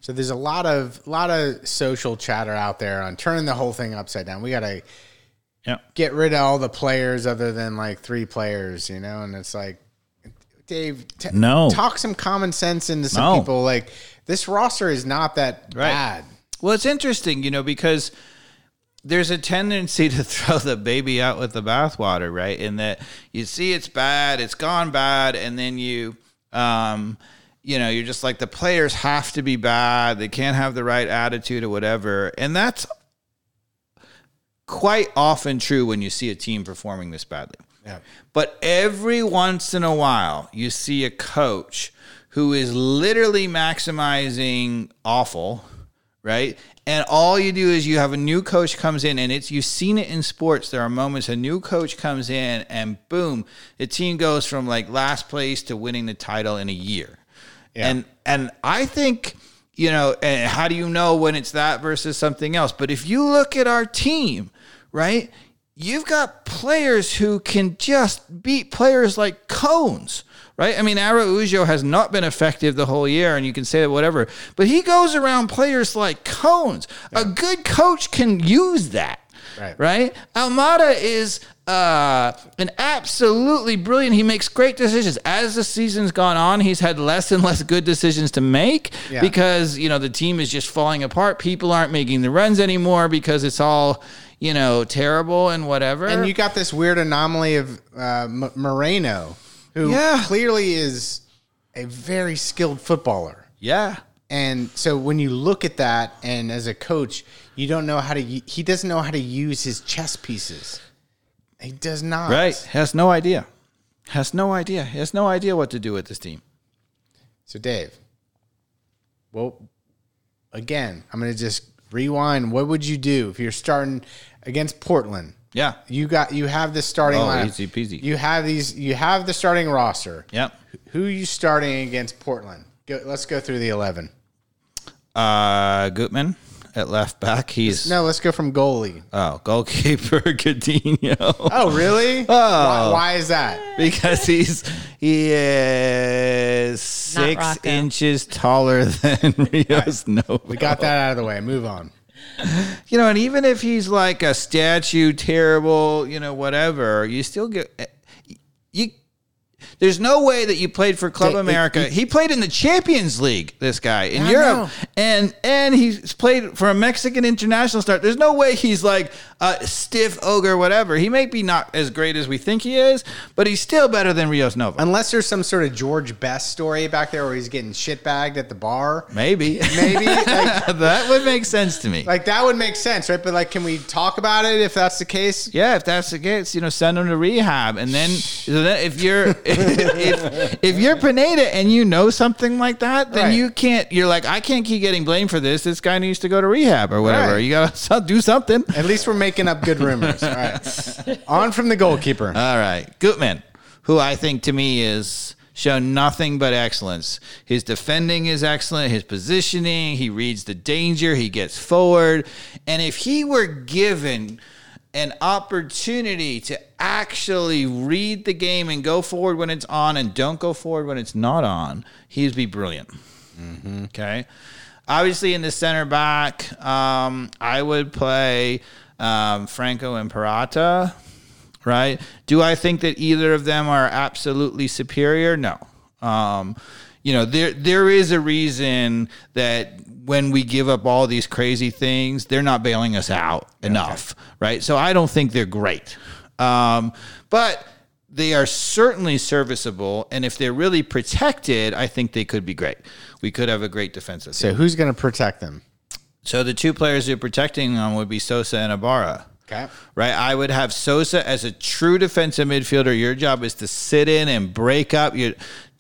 So there's a lot of lot of social chatter out there on turning the whole thing upside down. We got to Yeah. get rid of all the players other than like three players, you know. And it's like, Dave, t- No. talk some common sense into some No. people. Like this roster is not that Right. bad. Well, it's interesting, you know, because there's a tendency to throw the baby out with the bathwater, right? In that you see it's bad, it's gone bad, and then you, um, you know, you're just like the players have to be bad, they can't have the right attitude or whatever, and that's quite often true when you see a team performing this badly. Yeah. But every once in a while, you see a coach who is literally maximizing awful, right? And all you do is you have a new coach comes in, and it's you've seen it in sports. There are moments a new coach comes in, and boom, the team goes from like last place to winning the title in a year. Yeah. And and I think you know, and how do you know when it's that versus something else? But if you look at our team, right, you've got players who can just beat players like cones, right? I mean, Araujo has not been effective the whole year, and you can say that whatever, but he goes around players like cones. A good coach can use that. Right. Right. Almada is uh, an absolutely brilliant. He makes great decisions. As the season's gone on, he's had less and less good decisions to make Yeah. because you know the team is just falling apart. People aren't making the runs anymore because it's all you know terrible and whatever. And you got this weird anomaly of uh, M- Moreno, who Yeah. clearly is a very skilled footballer. yeah. And so when you look at that, and as a coach, you don't know how to. He doesn't know how to use his chess pieces. He does not. Right. Has no idea. Has no idea. Has no idea what to do with this team. So Dave, well, again, I'm going to just rewind. What would you do if you're starting against Portland? Yeah. You got you have this starting Oh, lineup. easy peasy. You have these. You have the starting roster. Yep. Who are you starting against Portland? Go, let's go through the eleven. Uh, Gutman at left back. He's No, let's go from goalie. oh goalkeeper Gudino. Oh, really? Oh. Why, why is that? because he's he is six Rocco. inches taller than Rios Novo. We got that out of the way. Move on. You know, and even if he's like a statue, terrible, you know, whatever, you still get you. There's no way that you played for Club they- America. he played in the Champions League. This guy in I Europe, know. and and he's played for a Mexican international start. There's no way he's like a stiff ogre, whatever. He may be not as great as we think he is, but he's still better than Rios Novo. Unless there's some sort of George Best story back there where he's getting shit bagged at the bar. Maybe, Maybe like, that would make sense to me. like that would make sense, right? But like, can we talk about it if that's the case? Yeah, if that's the case, you know, send him to rehab, and then, so then if you're if, if you're Pineda and you know something like that, then Right. you can't. You're like, I can't keep getting blamed for this. This guy needs to go to rehab or whatever. Right. You gotta do something. At least we're making up good rumors. All right. On from the goalkeeper. All right, Gutman, who I think to me is shown nothing but excellence. His defending is excellent. His positioning, he reads the danger, he gets forward, and if he were given an opportunity to actually read the game and go forward when it's on and don't go forward when it's not on, he'd be brilliant. Okay. Obviously, in the center back, um, I would play um, Franco and Purata. Right? Do I think that either of them are absolutely superior? No. Um, you know, there there is a reason that when we give up all these crazy things, they're not bailing us out enough, right? So I don't think they're great, um, but they are certainly serviceable. And if they're really protected, I think they could be great. We could have a great defensive. So who's going to protect them? So the two players you're protecting them would be Sosa and Ibarra. Okay. Right, I would have Sosa as a true defensive midfielder. Your job is to sit in and break up your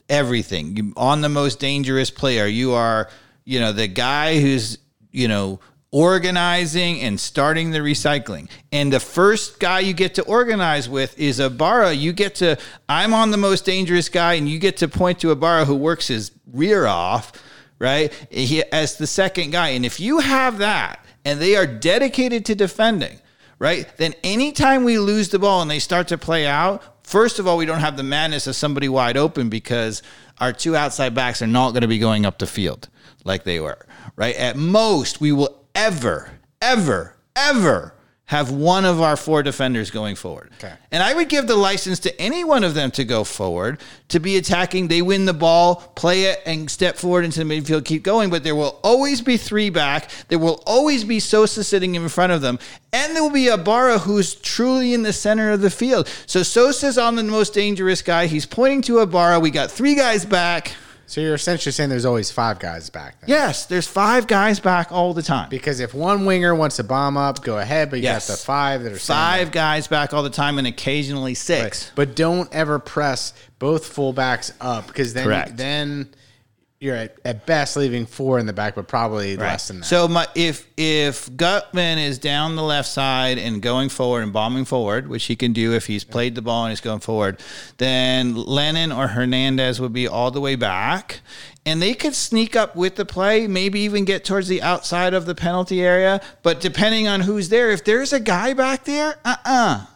everything. You, on the most dangerous player, you are, you know, the guy who's, you know, organizing and starting the recycling. And the first guy you get to organize with is Ibarra. You get to, I'm on the most dangerous guy, and you get to point to Ibarra who works his rear off, right? He, as the second guy. And if you have that, and they are dedicated to defending, right? Then anytime we lose the ball and they start to play out, first of all, we don't have the madness of somebody wide open because our two outside backs are not going to be going up the field like they were, right? At most, we will ever, ever, ever have one of our four defenders going forward. Okay. And I would give the license to any one of them to go forward, to be attacking. They win the ball, play it, and step forward into the midfield, keep going. But there will always be three back. There will always be Sosa sitting in front of them. And there will be Ibarra who's truly in the center of the field. So Sosa's on the most dangerous guy. He's pointing to Ibarra. We got three guys back. So you're essentially saying there's always five guys back then. Yes, there's five guys back all the time. Because if one winger wants to bomb up, go ahead, but you Yes. got the five that are Five guys back all the time, and occasionally six. Right. But don't ever press both fullbacks up because then Correct. then you're at, at best leaving four in the back, but probably less than that. So my, if if Gutman is down the left side and going forward and bombing forward, which he can do if he's played the ball and he's going forward, then Lennon or Hernandez would be all the way back. And they could sneak up with the play, maybe even get towards the outside of the penalty area. But depending on who's there, if there's a guy back there, uh uh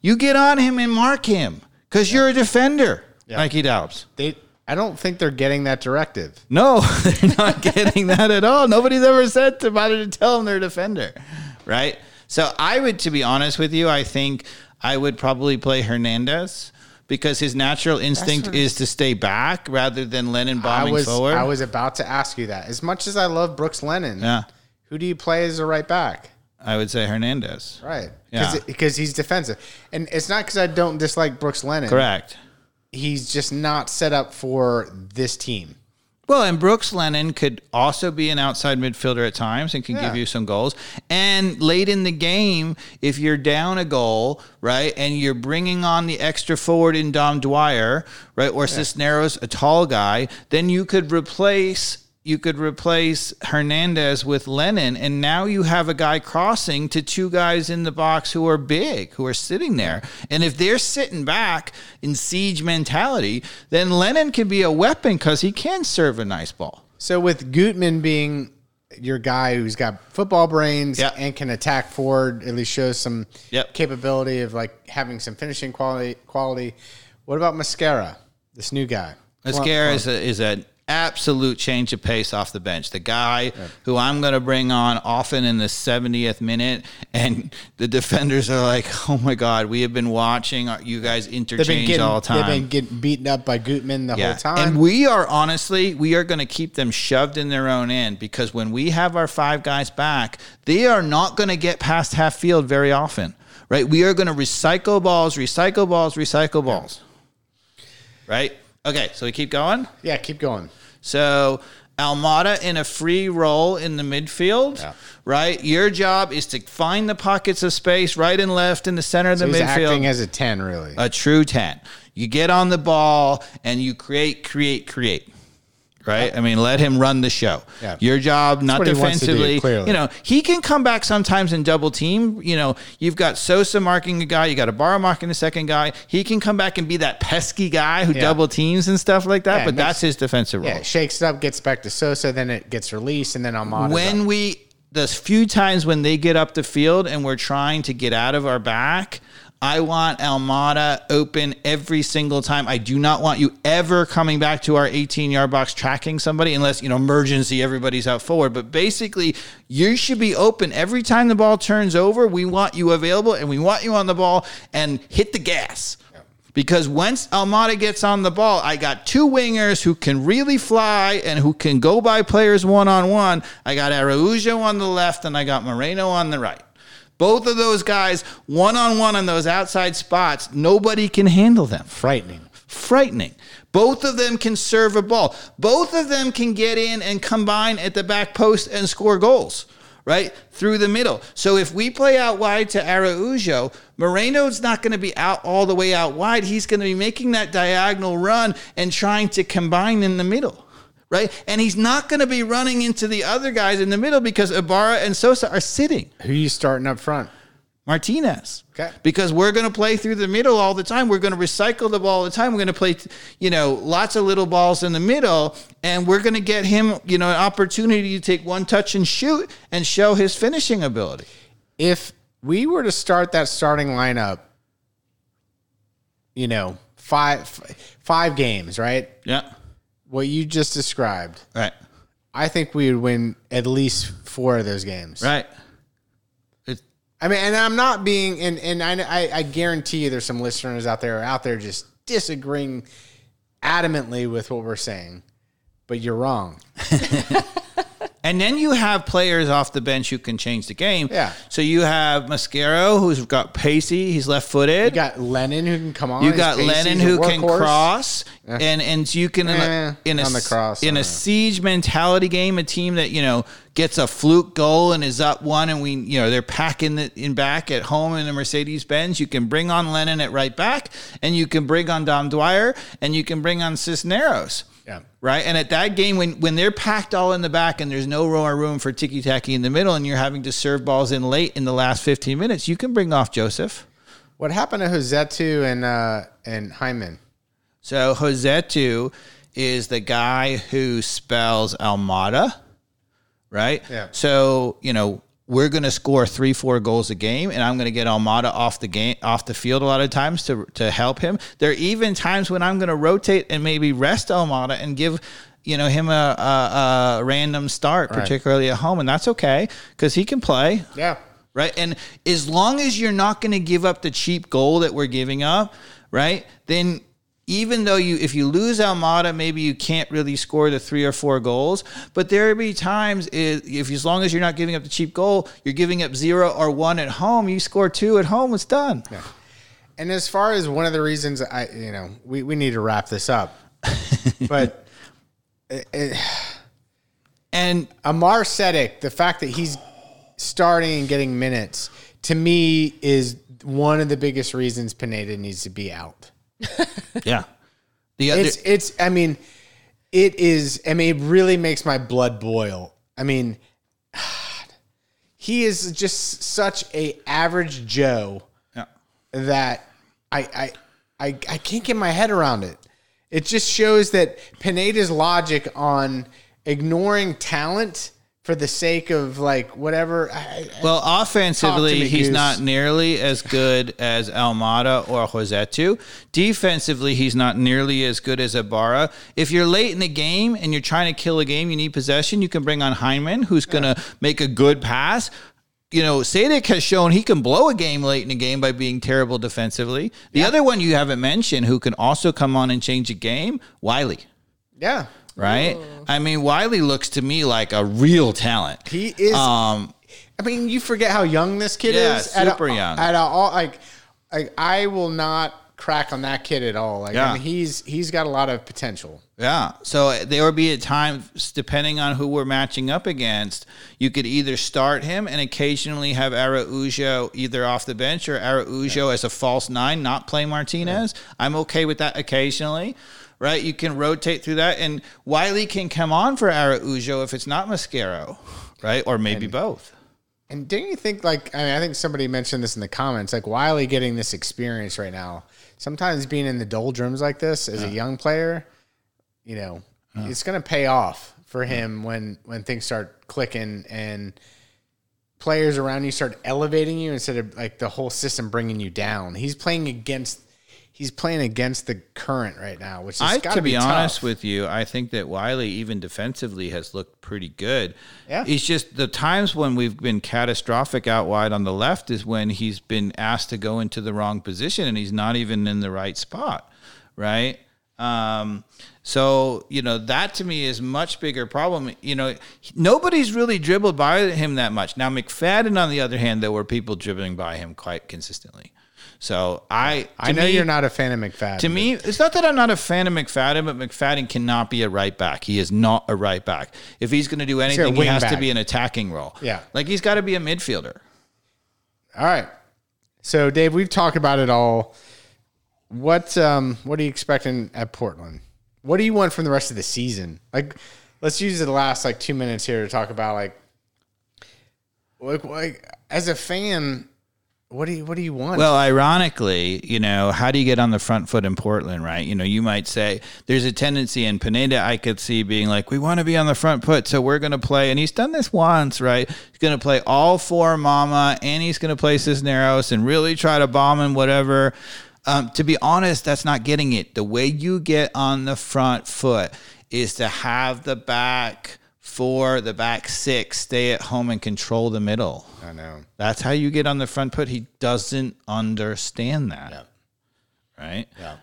you get on him and mark him because you're a defender, Mikey Dobbs. they, I don't think they're getting that directive. No, they're not getting that at all. Nobody's ever said to bother to tell them they're a defender, right? So I would, to be honest with you, I think I would probably play Hernandez because his natural instinct is to stay back rather than Lennon I bombing was forward. I was about to ask you that. As much as I love Brooks Lennon, yeah, who do you play as a right back? I would say Hernandez. Right. Yeah. Because he's defensive. And it's not because I don't dislike Brooks Lennon. Correct. He's just not set up for this team. Well, and Brooks Lennon could also be an outside midfielder at times and can Yeah. give you some goals. And late in the game, if you're down a goal, right, and you're bringing on the extra forward in Dom Dwyer, right, or Cisneros, a tall guy, then you could replace. You could replace Hernandez with Lennon, and now you have a guy crossing to two guys in the box who are big, who are sitting there. And if they're sitting back in siege mentality, then Lennon can be a weapon because he can serve a nice ball. So with Gutman being your guy who's got football brains Yep. and can attack forward, at least shows some Yep. capability of like having some finishing quality. Quality. What about Mosquera, this new guy? Mosquera is a, is an absolute change of pace off the bench. The guy who I'm going to bring on often in the 70th minute, and the defenders are like, "Oh my God, we have been watching you guys interchange getting all the time." they've been getting beaten up by Gutman the whole time. And we are honestly, we are going to keep them shoved in their own end because when we have our five guys back, they are not going to get past half field very often, right? We are going to recycle balls, recycle balls, recycle balls, right? Okay, so we keep going. yeah, keep going. So Almada in a free role in the midfield, Yeah. right? Your job is to find the pockets of space right and left in the center of So the he's midfield acting as a ten, really. a true 10. You get on the ball and you create, create, create. Right? I mean, let him run the show. Yeah. Your job, not what he wants to do, defensively. clearly. you know, he can come back sometimes and double team. You know, you've got Sosa marking a guy, you got Ibarra marking the second guy. He can come back and be that pesky guy who Yeah. double teams and stuff like that, Yeah, but makes- that's his defensive role yeah, shakes it up, gets back to Sosa, then it gets released, and then I'm Almada. when we the few times when they get up the field and we're trying to get out of our back, I want Almada open every single time. I do not want you ever coming back to our 18 yard box tracking somebody unless, you know, emergency, everybody's out forward. But basically, you should be open every time the ball turns over. We want you available and we want you on the ball and hit the gas. Because once Almada gets on the ball, I got two wingers who can really fly and who can go by players one on one. I got Araujo on the left and I got Moreno on the right. Both of those guys, one on one on those outside spots, nobody can handle them. frightening. Frightening. Both of them can serve a ball. Both of them can get in and combine at the back post and score goals, right? Through the middle. So if we play out wide to Araujo, Moreno's not going to be out all the way out wide. He's going to be making that diagonal run and trying to combine in the middle. Right? And he's not going to be running into the other guys in the middle because Ibarra and Sosa are sitting. Who are you starting up front? Martinez. Okay. Because we're going to play through the middle all the time. We're going to recycle the ball all the time. We're going to play, you know, lots of little balls in the middle, and we're going to get him, you know, an opportunity to take one touch and shoot and show his finishing ability. If we were to start that starting lineup, you know, five five games, right? Yeah. What you just described, Right. I think we would win at least four of those games. Right. It, I mean, and I'm not being, and and I, I, I guarantee you, there's some listeners out there out there just disagreeing adamantly with what we're saying, but you're wrong. and then you have players off the bench who can change the game. Yeah. So you have Mosquera, who's got pacey. He's left footed. You got Lennon who can come on. You got pacey, Lennon who can cross, and and you can in Eh, a, in a on the cross, in a siege mentality game, a team that you know gets a fluke goal and is up one, and we you know they're packing the in back at home in the Mercedes Benz. You can bring on Lennon at right back, and you can bring on Dom Dwyer, and you can bring on Cisneros. Yeah. Right. And at that game, when when they're packed all in the back and there's no more room for ticky tacky in the middle, and you're having to serve balls in late in the last 15 minutes, you can bring off Josef. What happened to Rossetto and uh, and Hyndman? So Rossetto is the guy who spells Almada, right? Yeah. So you know we're going to score three, four goals a game, and I'm going to get Almada off the game, off the field a lot of times to to help him. There are even times when I'm going to rotate and maybe rest Almada and give. You know him a, a, a random start, particularly at home, and that's okay because he can play Yeah. right? And as long as you're not going to give up the cheap goal that we're giving up, right? Then even though you if you lose Almada, maybe you can't really score the three or four goals, but there be times if as long as you're not giving up the cheap goal, you're giving up zero or one at home, you score two at home, it's done. And as far as one of the reasons I, you know, we, we need to wrap this up, but it, it, And Amar Sejdic, the fact that he's starting and getting minutes, to me is one of the biggest reasons Pineda needs to be out. yeah. The other It's it's I mean, it is I mean, it really makes my blood boil. I mean, he is just such a average Joe yeah. that I I I, I can't get my head around it. It just shows that Pineda's logic on ignoring talent for the sake of like whatever. I, Well, offensively, me, he's Goose. not nearly as good as Almada or Rossetto. Defensively, he's not nearly as good as Ibarra. If you're late in the game and you're trying to kill a game, you need possession. You can bring on Hyndman, who's going to make a good pass. You know, Sejdic has shown he can blow a game late in a game by being terrible defensively. The other one you haven't mentioned, who can also come on and change a game, Wiley. yeah, Right? I mean, Wiley looks to me like a real talent. he is. Um, I mean, you forget how young this kid Yeah, is. super at a, young. At a, all like, like I will not crack on that kid at all. Like, Yeah. I mean, he's he's got a lot of potential. Yeah. So there would be a time, depending on who we're matching up against, you could either start him and occasionally have Araujo either off the bench or Araujo as a false nine, not play Martinez. I'm okay with that occasionally. Right, you can rotate through that, and Wiley can come on for Araujo if it's not Mosquera, right, or maybe both. And didn't you think like I mean I think somebody mentioned this in the comments like Wiley getting this experience right now. Sometimes being in the doldrums like this as a young player, you know, it's going to pay off for him when when things start clicking and players around you start elevating you instead of like the whole system bringing you down. He's playing against he's playing against the current right now, which is I, got to be, tough. honest with you, I think that Wiley, even defensively, has looked pretty good. Yeah. It's just the times when we've been catastrophic out wide on the left is when he's been asked to go into the wrong position and he's not even in the right spot, right? Um, so you know that to me is much bigger problem. You know, nobody's really dribbled by him that much. Now McFadden, on the other hand, there were people dribbling by him quite consistently. So I, I know me- you're not a fan of McFadden. to me, it's not that I'm not a fan of McFadden, but McFadden cannot be a right back. He is not a right back. If he's going to do anything, he has to be an attacking role. Yeah. like he's got to be a midfielder. All right. So Dave, we've talked about it all. What um what are you expecting at Portland? What do you want from the rest of the season? Like let's use the last like 2 minutes here to talk about like like, like as a fan, what do you what do you want? Well, ironically, you know, how do you get on the front foot in Portland, right? You know, you might say there's a tendency in Pineda I could see being like, we want to be on the front foot, so we're going to play. And he's done this once, right? He's going to play all four Mama, and he's going to play Cisneros and really try to bomb and whatever. Um, to be honest, that's not getting it. The way you get on the front foot is to have the back four, the back six stay at home and control the middle. I know. That's how you get on the front foot. He doesn't understand that. Right? Yeah.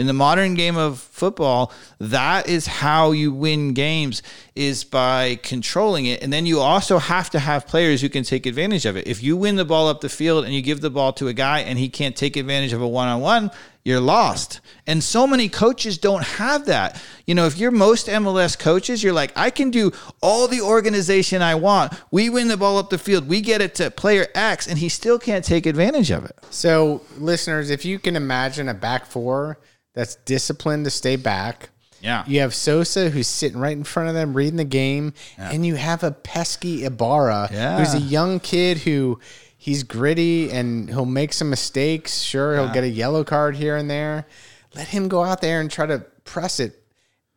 In the modern game of football, that is how you win games is by controlling it. And then you also have to have players who can take advantage of it. If you win the ball up the field and you give the ball to a guy and he can't take advantage of a one-on-one, you're lost. And so many coaches don't have that. You know, if you're most MLS coaches, you're like, I can do all the organization I want. We win the ball up the field, we get it to player X, and he still can't take advantage of it. So, listeners, if you can imagine a back four that's disciplined to stay back, Yeah. you have Sosa who's sitting right in front of them reading the game, and you have a pesky Ibarra Yeah. who's a young kid who he's gritty and he'll make some mistakes. Sure, he'll get a yellow card here and there. Let him go out there and try to press it.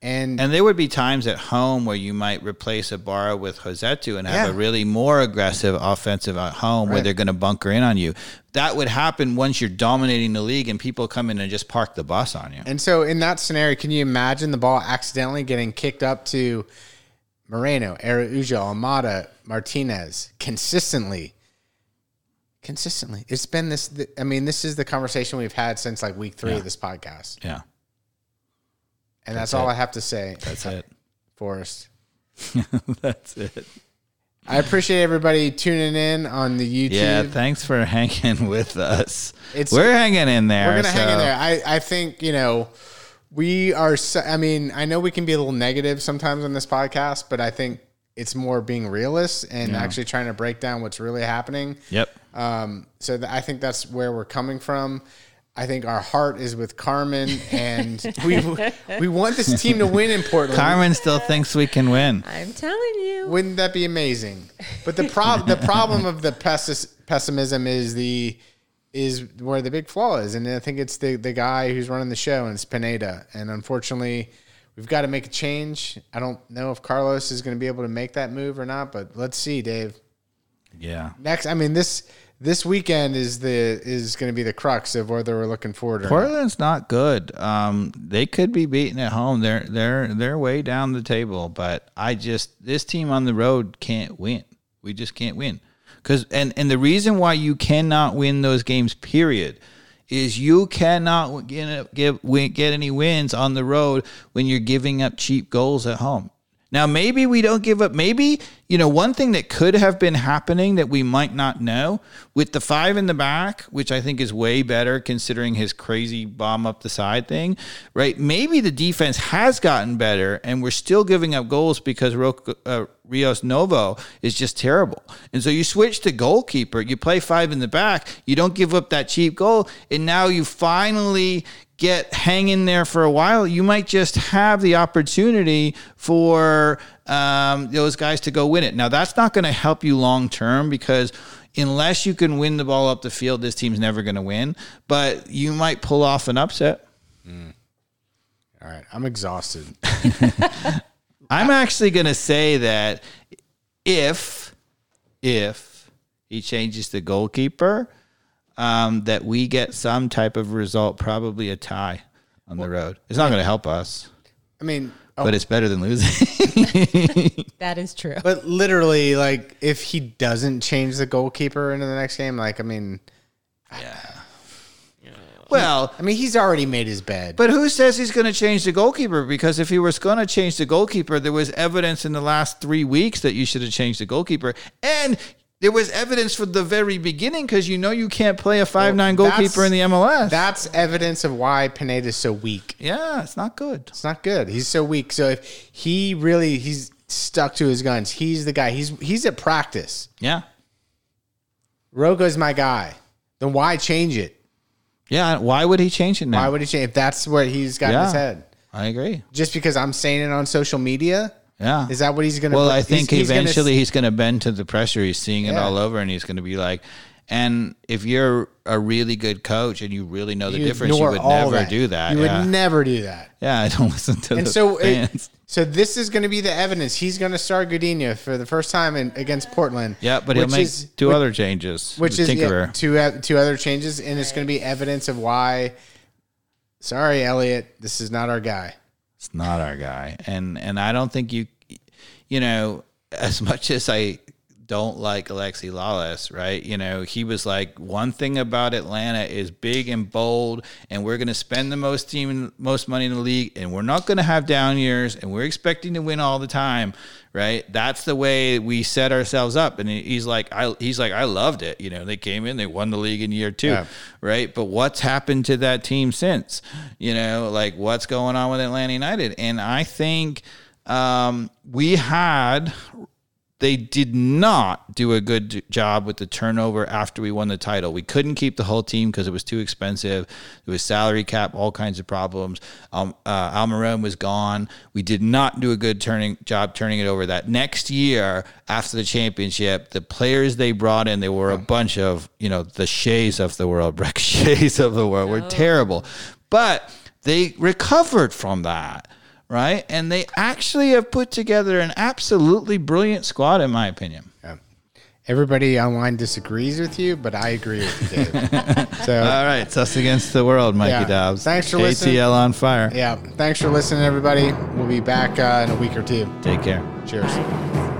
And, And there would be times at home where you might replace Ibarra with Rossetto and have Yeah. a really more aggressive offensive at home where they're going to bunker in on you. That would happen once you're dominating the league and people come in and just park the bus on you. And so in that scenario, can you imagine the ball accidentally getting kicked up to Moreno, Araujo, Almada, Martinez consistently? Consistently. It's been this I mean, this is the conversation we've had since like week 3 of this podcast. yeah, And that's, That's all. I have to say. that's it. Forrest. that's it. I appreciate everybody tuning in on the YouTube. Yeah, thanks for hanging with us. It's- We're hanging in there. We're gonna hang in there. I, I think you know we are. so- I mean, I know we can be a little negative sometimes on this podcast, but I think it's more being realist and actually trying to break down what's really happening. Yep. Um, so th- I think that's where we're coming from. I think our heart is with Carmen, and we we want this team to win in Portland. Carmen still thinks we can win. I'm telling you. Wouldn't that be amazing? But the prob the problem of the pessis- pessimism is the is where the big flaw is, and I think it's the the guy who's running the show, and it's Pineda. And unfortunately, we've got to make a change. I don't know if Carlos is going to be able to make that move or not, but let's see, Dave. Yeah. Next, I mean this this weekend is the is going to be the crux of whether we're looking forward or not. Portland's not good. Um, they could be beaten at home. They're they're they're way down the table, but I just this team on the road can't win. We just can't win. Cuz and and the reason why you cannot win those games period is you cannot get get get any wins on the road when you're giving up cheap goals at home. Now, maybe we don't give up. Maybe, you know, one thing that could have been happening that we might not know with the five in the back, which I think is way better considering his crazy bomb up the side thing, right? Maybe the defense has gotten better and we're still giving up goals because Ro- uh, Rios Novo is just terrible. And so you switch to goalkeeper, you play five in the back, you don't give up that cheap goal, and now you finally get hang in there for a while, you might just have the opportunity for um, those guys to go win it. Now, that's not going to help you long term because unless you can win the ball up the field, this team's never going to win. But you might pull off an upset. All right, I'm exhausted. I'm actually going to say that if if he changes the goalkeeper, um, that we get some type of result, probably a tie on the road. It's not going to help us, I mean, oh, but it's better than losing. that is true. But literally, like, if he doesn't change the goalkeeper into the next game, like, I mean, well, I mean, he's already made his bed. But who says he's going to change the goalkeeper? Because if he was going to change the goalkeeper, there was evidence in the last three weeks that you should have changed the goalkeeper, and there was evidence from the very beginning because you know you can't play a five nine Well, goalkeeper in the MLS. That's evidence of why Pineda is so weak. yeah, it's not good. It's not good. He's so weak. So if he really he's stuck to his guns, he's the guy. He's he's at practice. Yeah, Rogo's my guy. Then why change it? Yeah. Why would he change it now? Why would he change if that's what he's got in his head? I agree. Just because I'm saying it on social media? Yeah. Is that what he's gonna Well, put- I think eventually he's going to bend to the pressure. He's seeing it Yeah. all over, and he's going to be like, and if you're a really good coach and you really know the you difference, you would never do that. You yeah. would never do that. yeah, I don't listen to And so, it, so this is going to be the evidence. He's going to start Gudino for the first time in, against Portland. Yeah, but he'll make is- two which- other changes. which is yeah, two uh, two other changes, and it's going to be evidence of why. Sorry, Elliot, this is not our guy. It's not our guy, and and I don't think you, you know, as much as I don't like Alexi Lalas, right? You know, he was like, one thing about Atlanta is big and bold, and we're going to spend the most team, most money in the league, and we're not going to have down years, and we're expecting to win all the time, right? That's the way we set ourselves up. And he's like, I, he's like, I loved it. You know, they came in, they won the league in year two, Yeah. right? But what's happened to that team since? You know, like what's going on with Atlanta United? And I think um, we had they did not do a good job with the turnover after we won the title. We couldn't keep the whole team because it was too expensive. There was salary cap, all kinds of problems. Um, uh, Almiron was gone. We did not do a good turning job turning it over. That next year after the championship, the players they brought in, they were a bunch of you know the Sheas of the world, Brek Sheas of the world, were terrible, but they recovered from that right? And they actually have put together an absolutely brilliant squad, in my opinion. Yeah. Everybody online disagrees with you, but I agree with you, Dave. so, All right, it's us against the world, Mikey Yeah. Dobbs. Thanks for listening. ATL on fire. yeah. Thanks for listening, everybody. We'll be back uh, in a week or two. Take care. Cheers.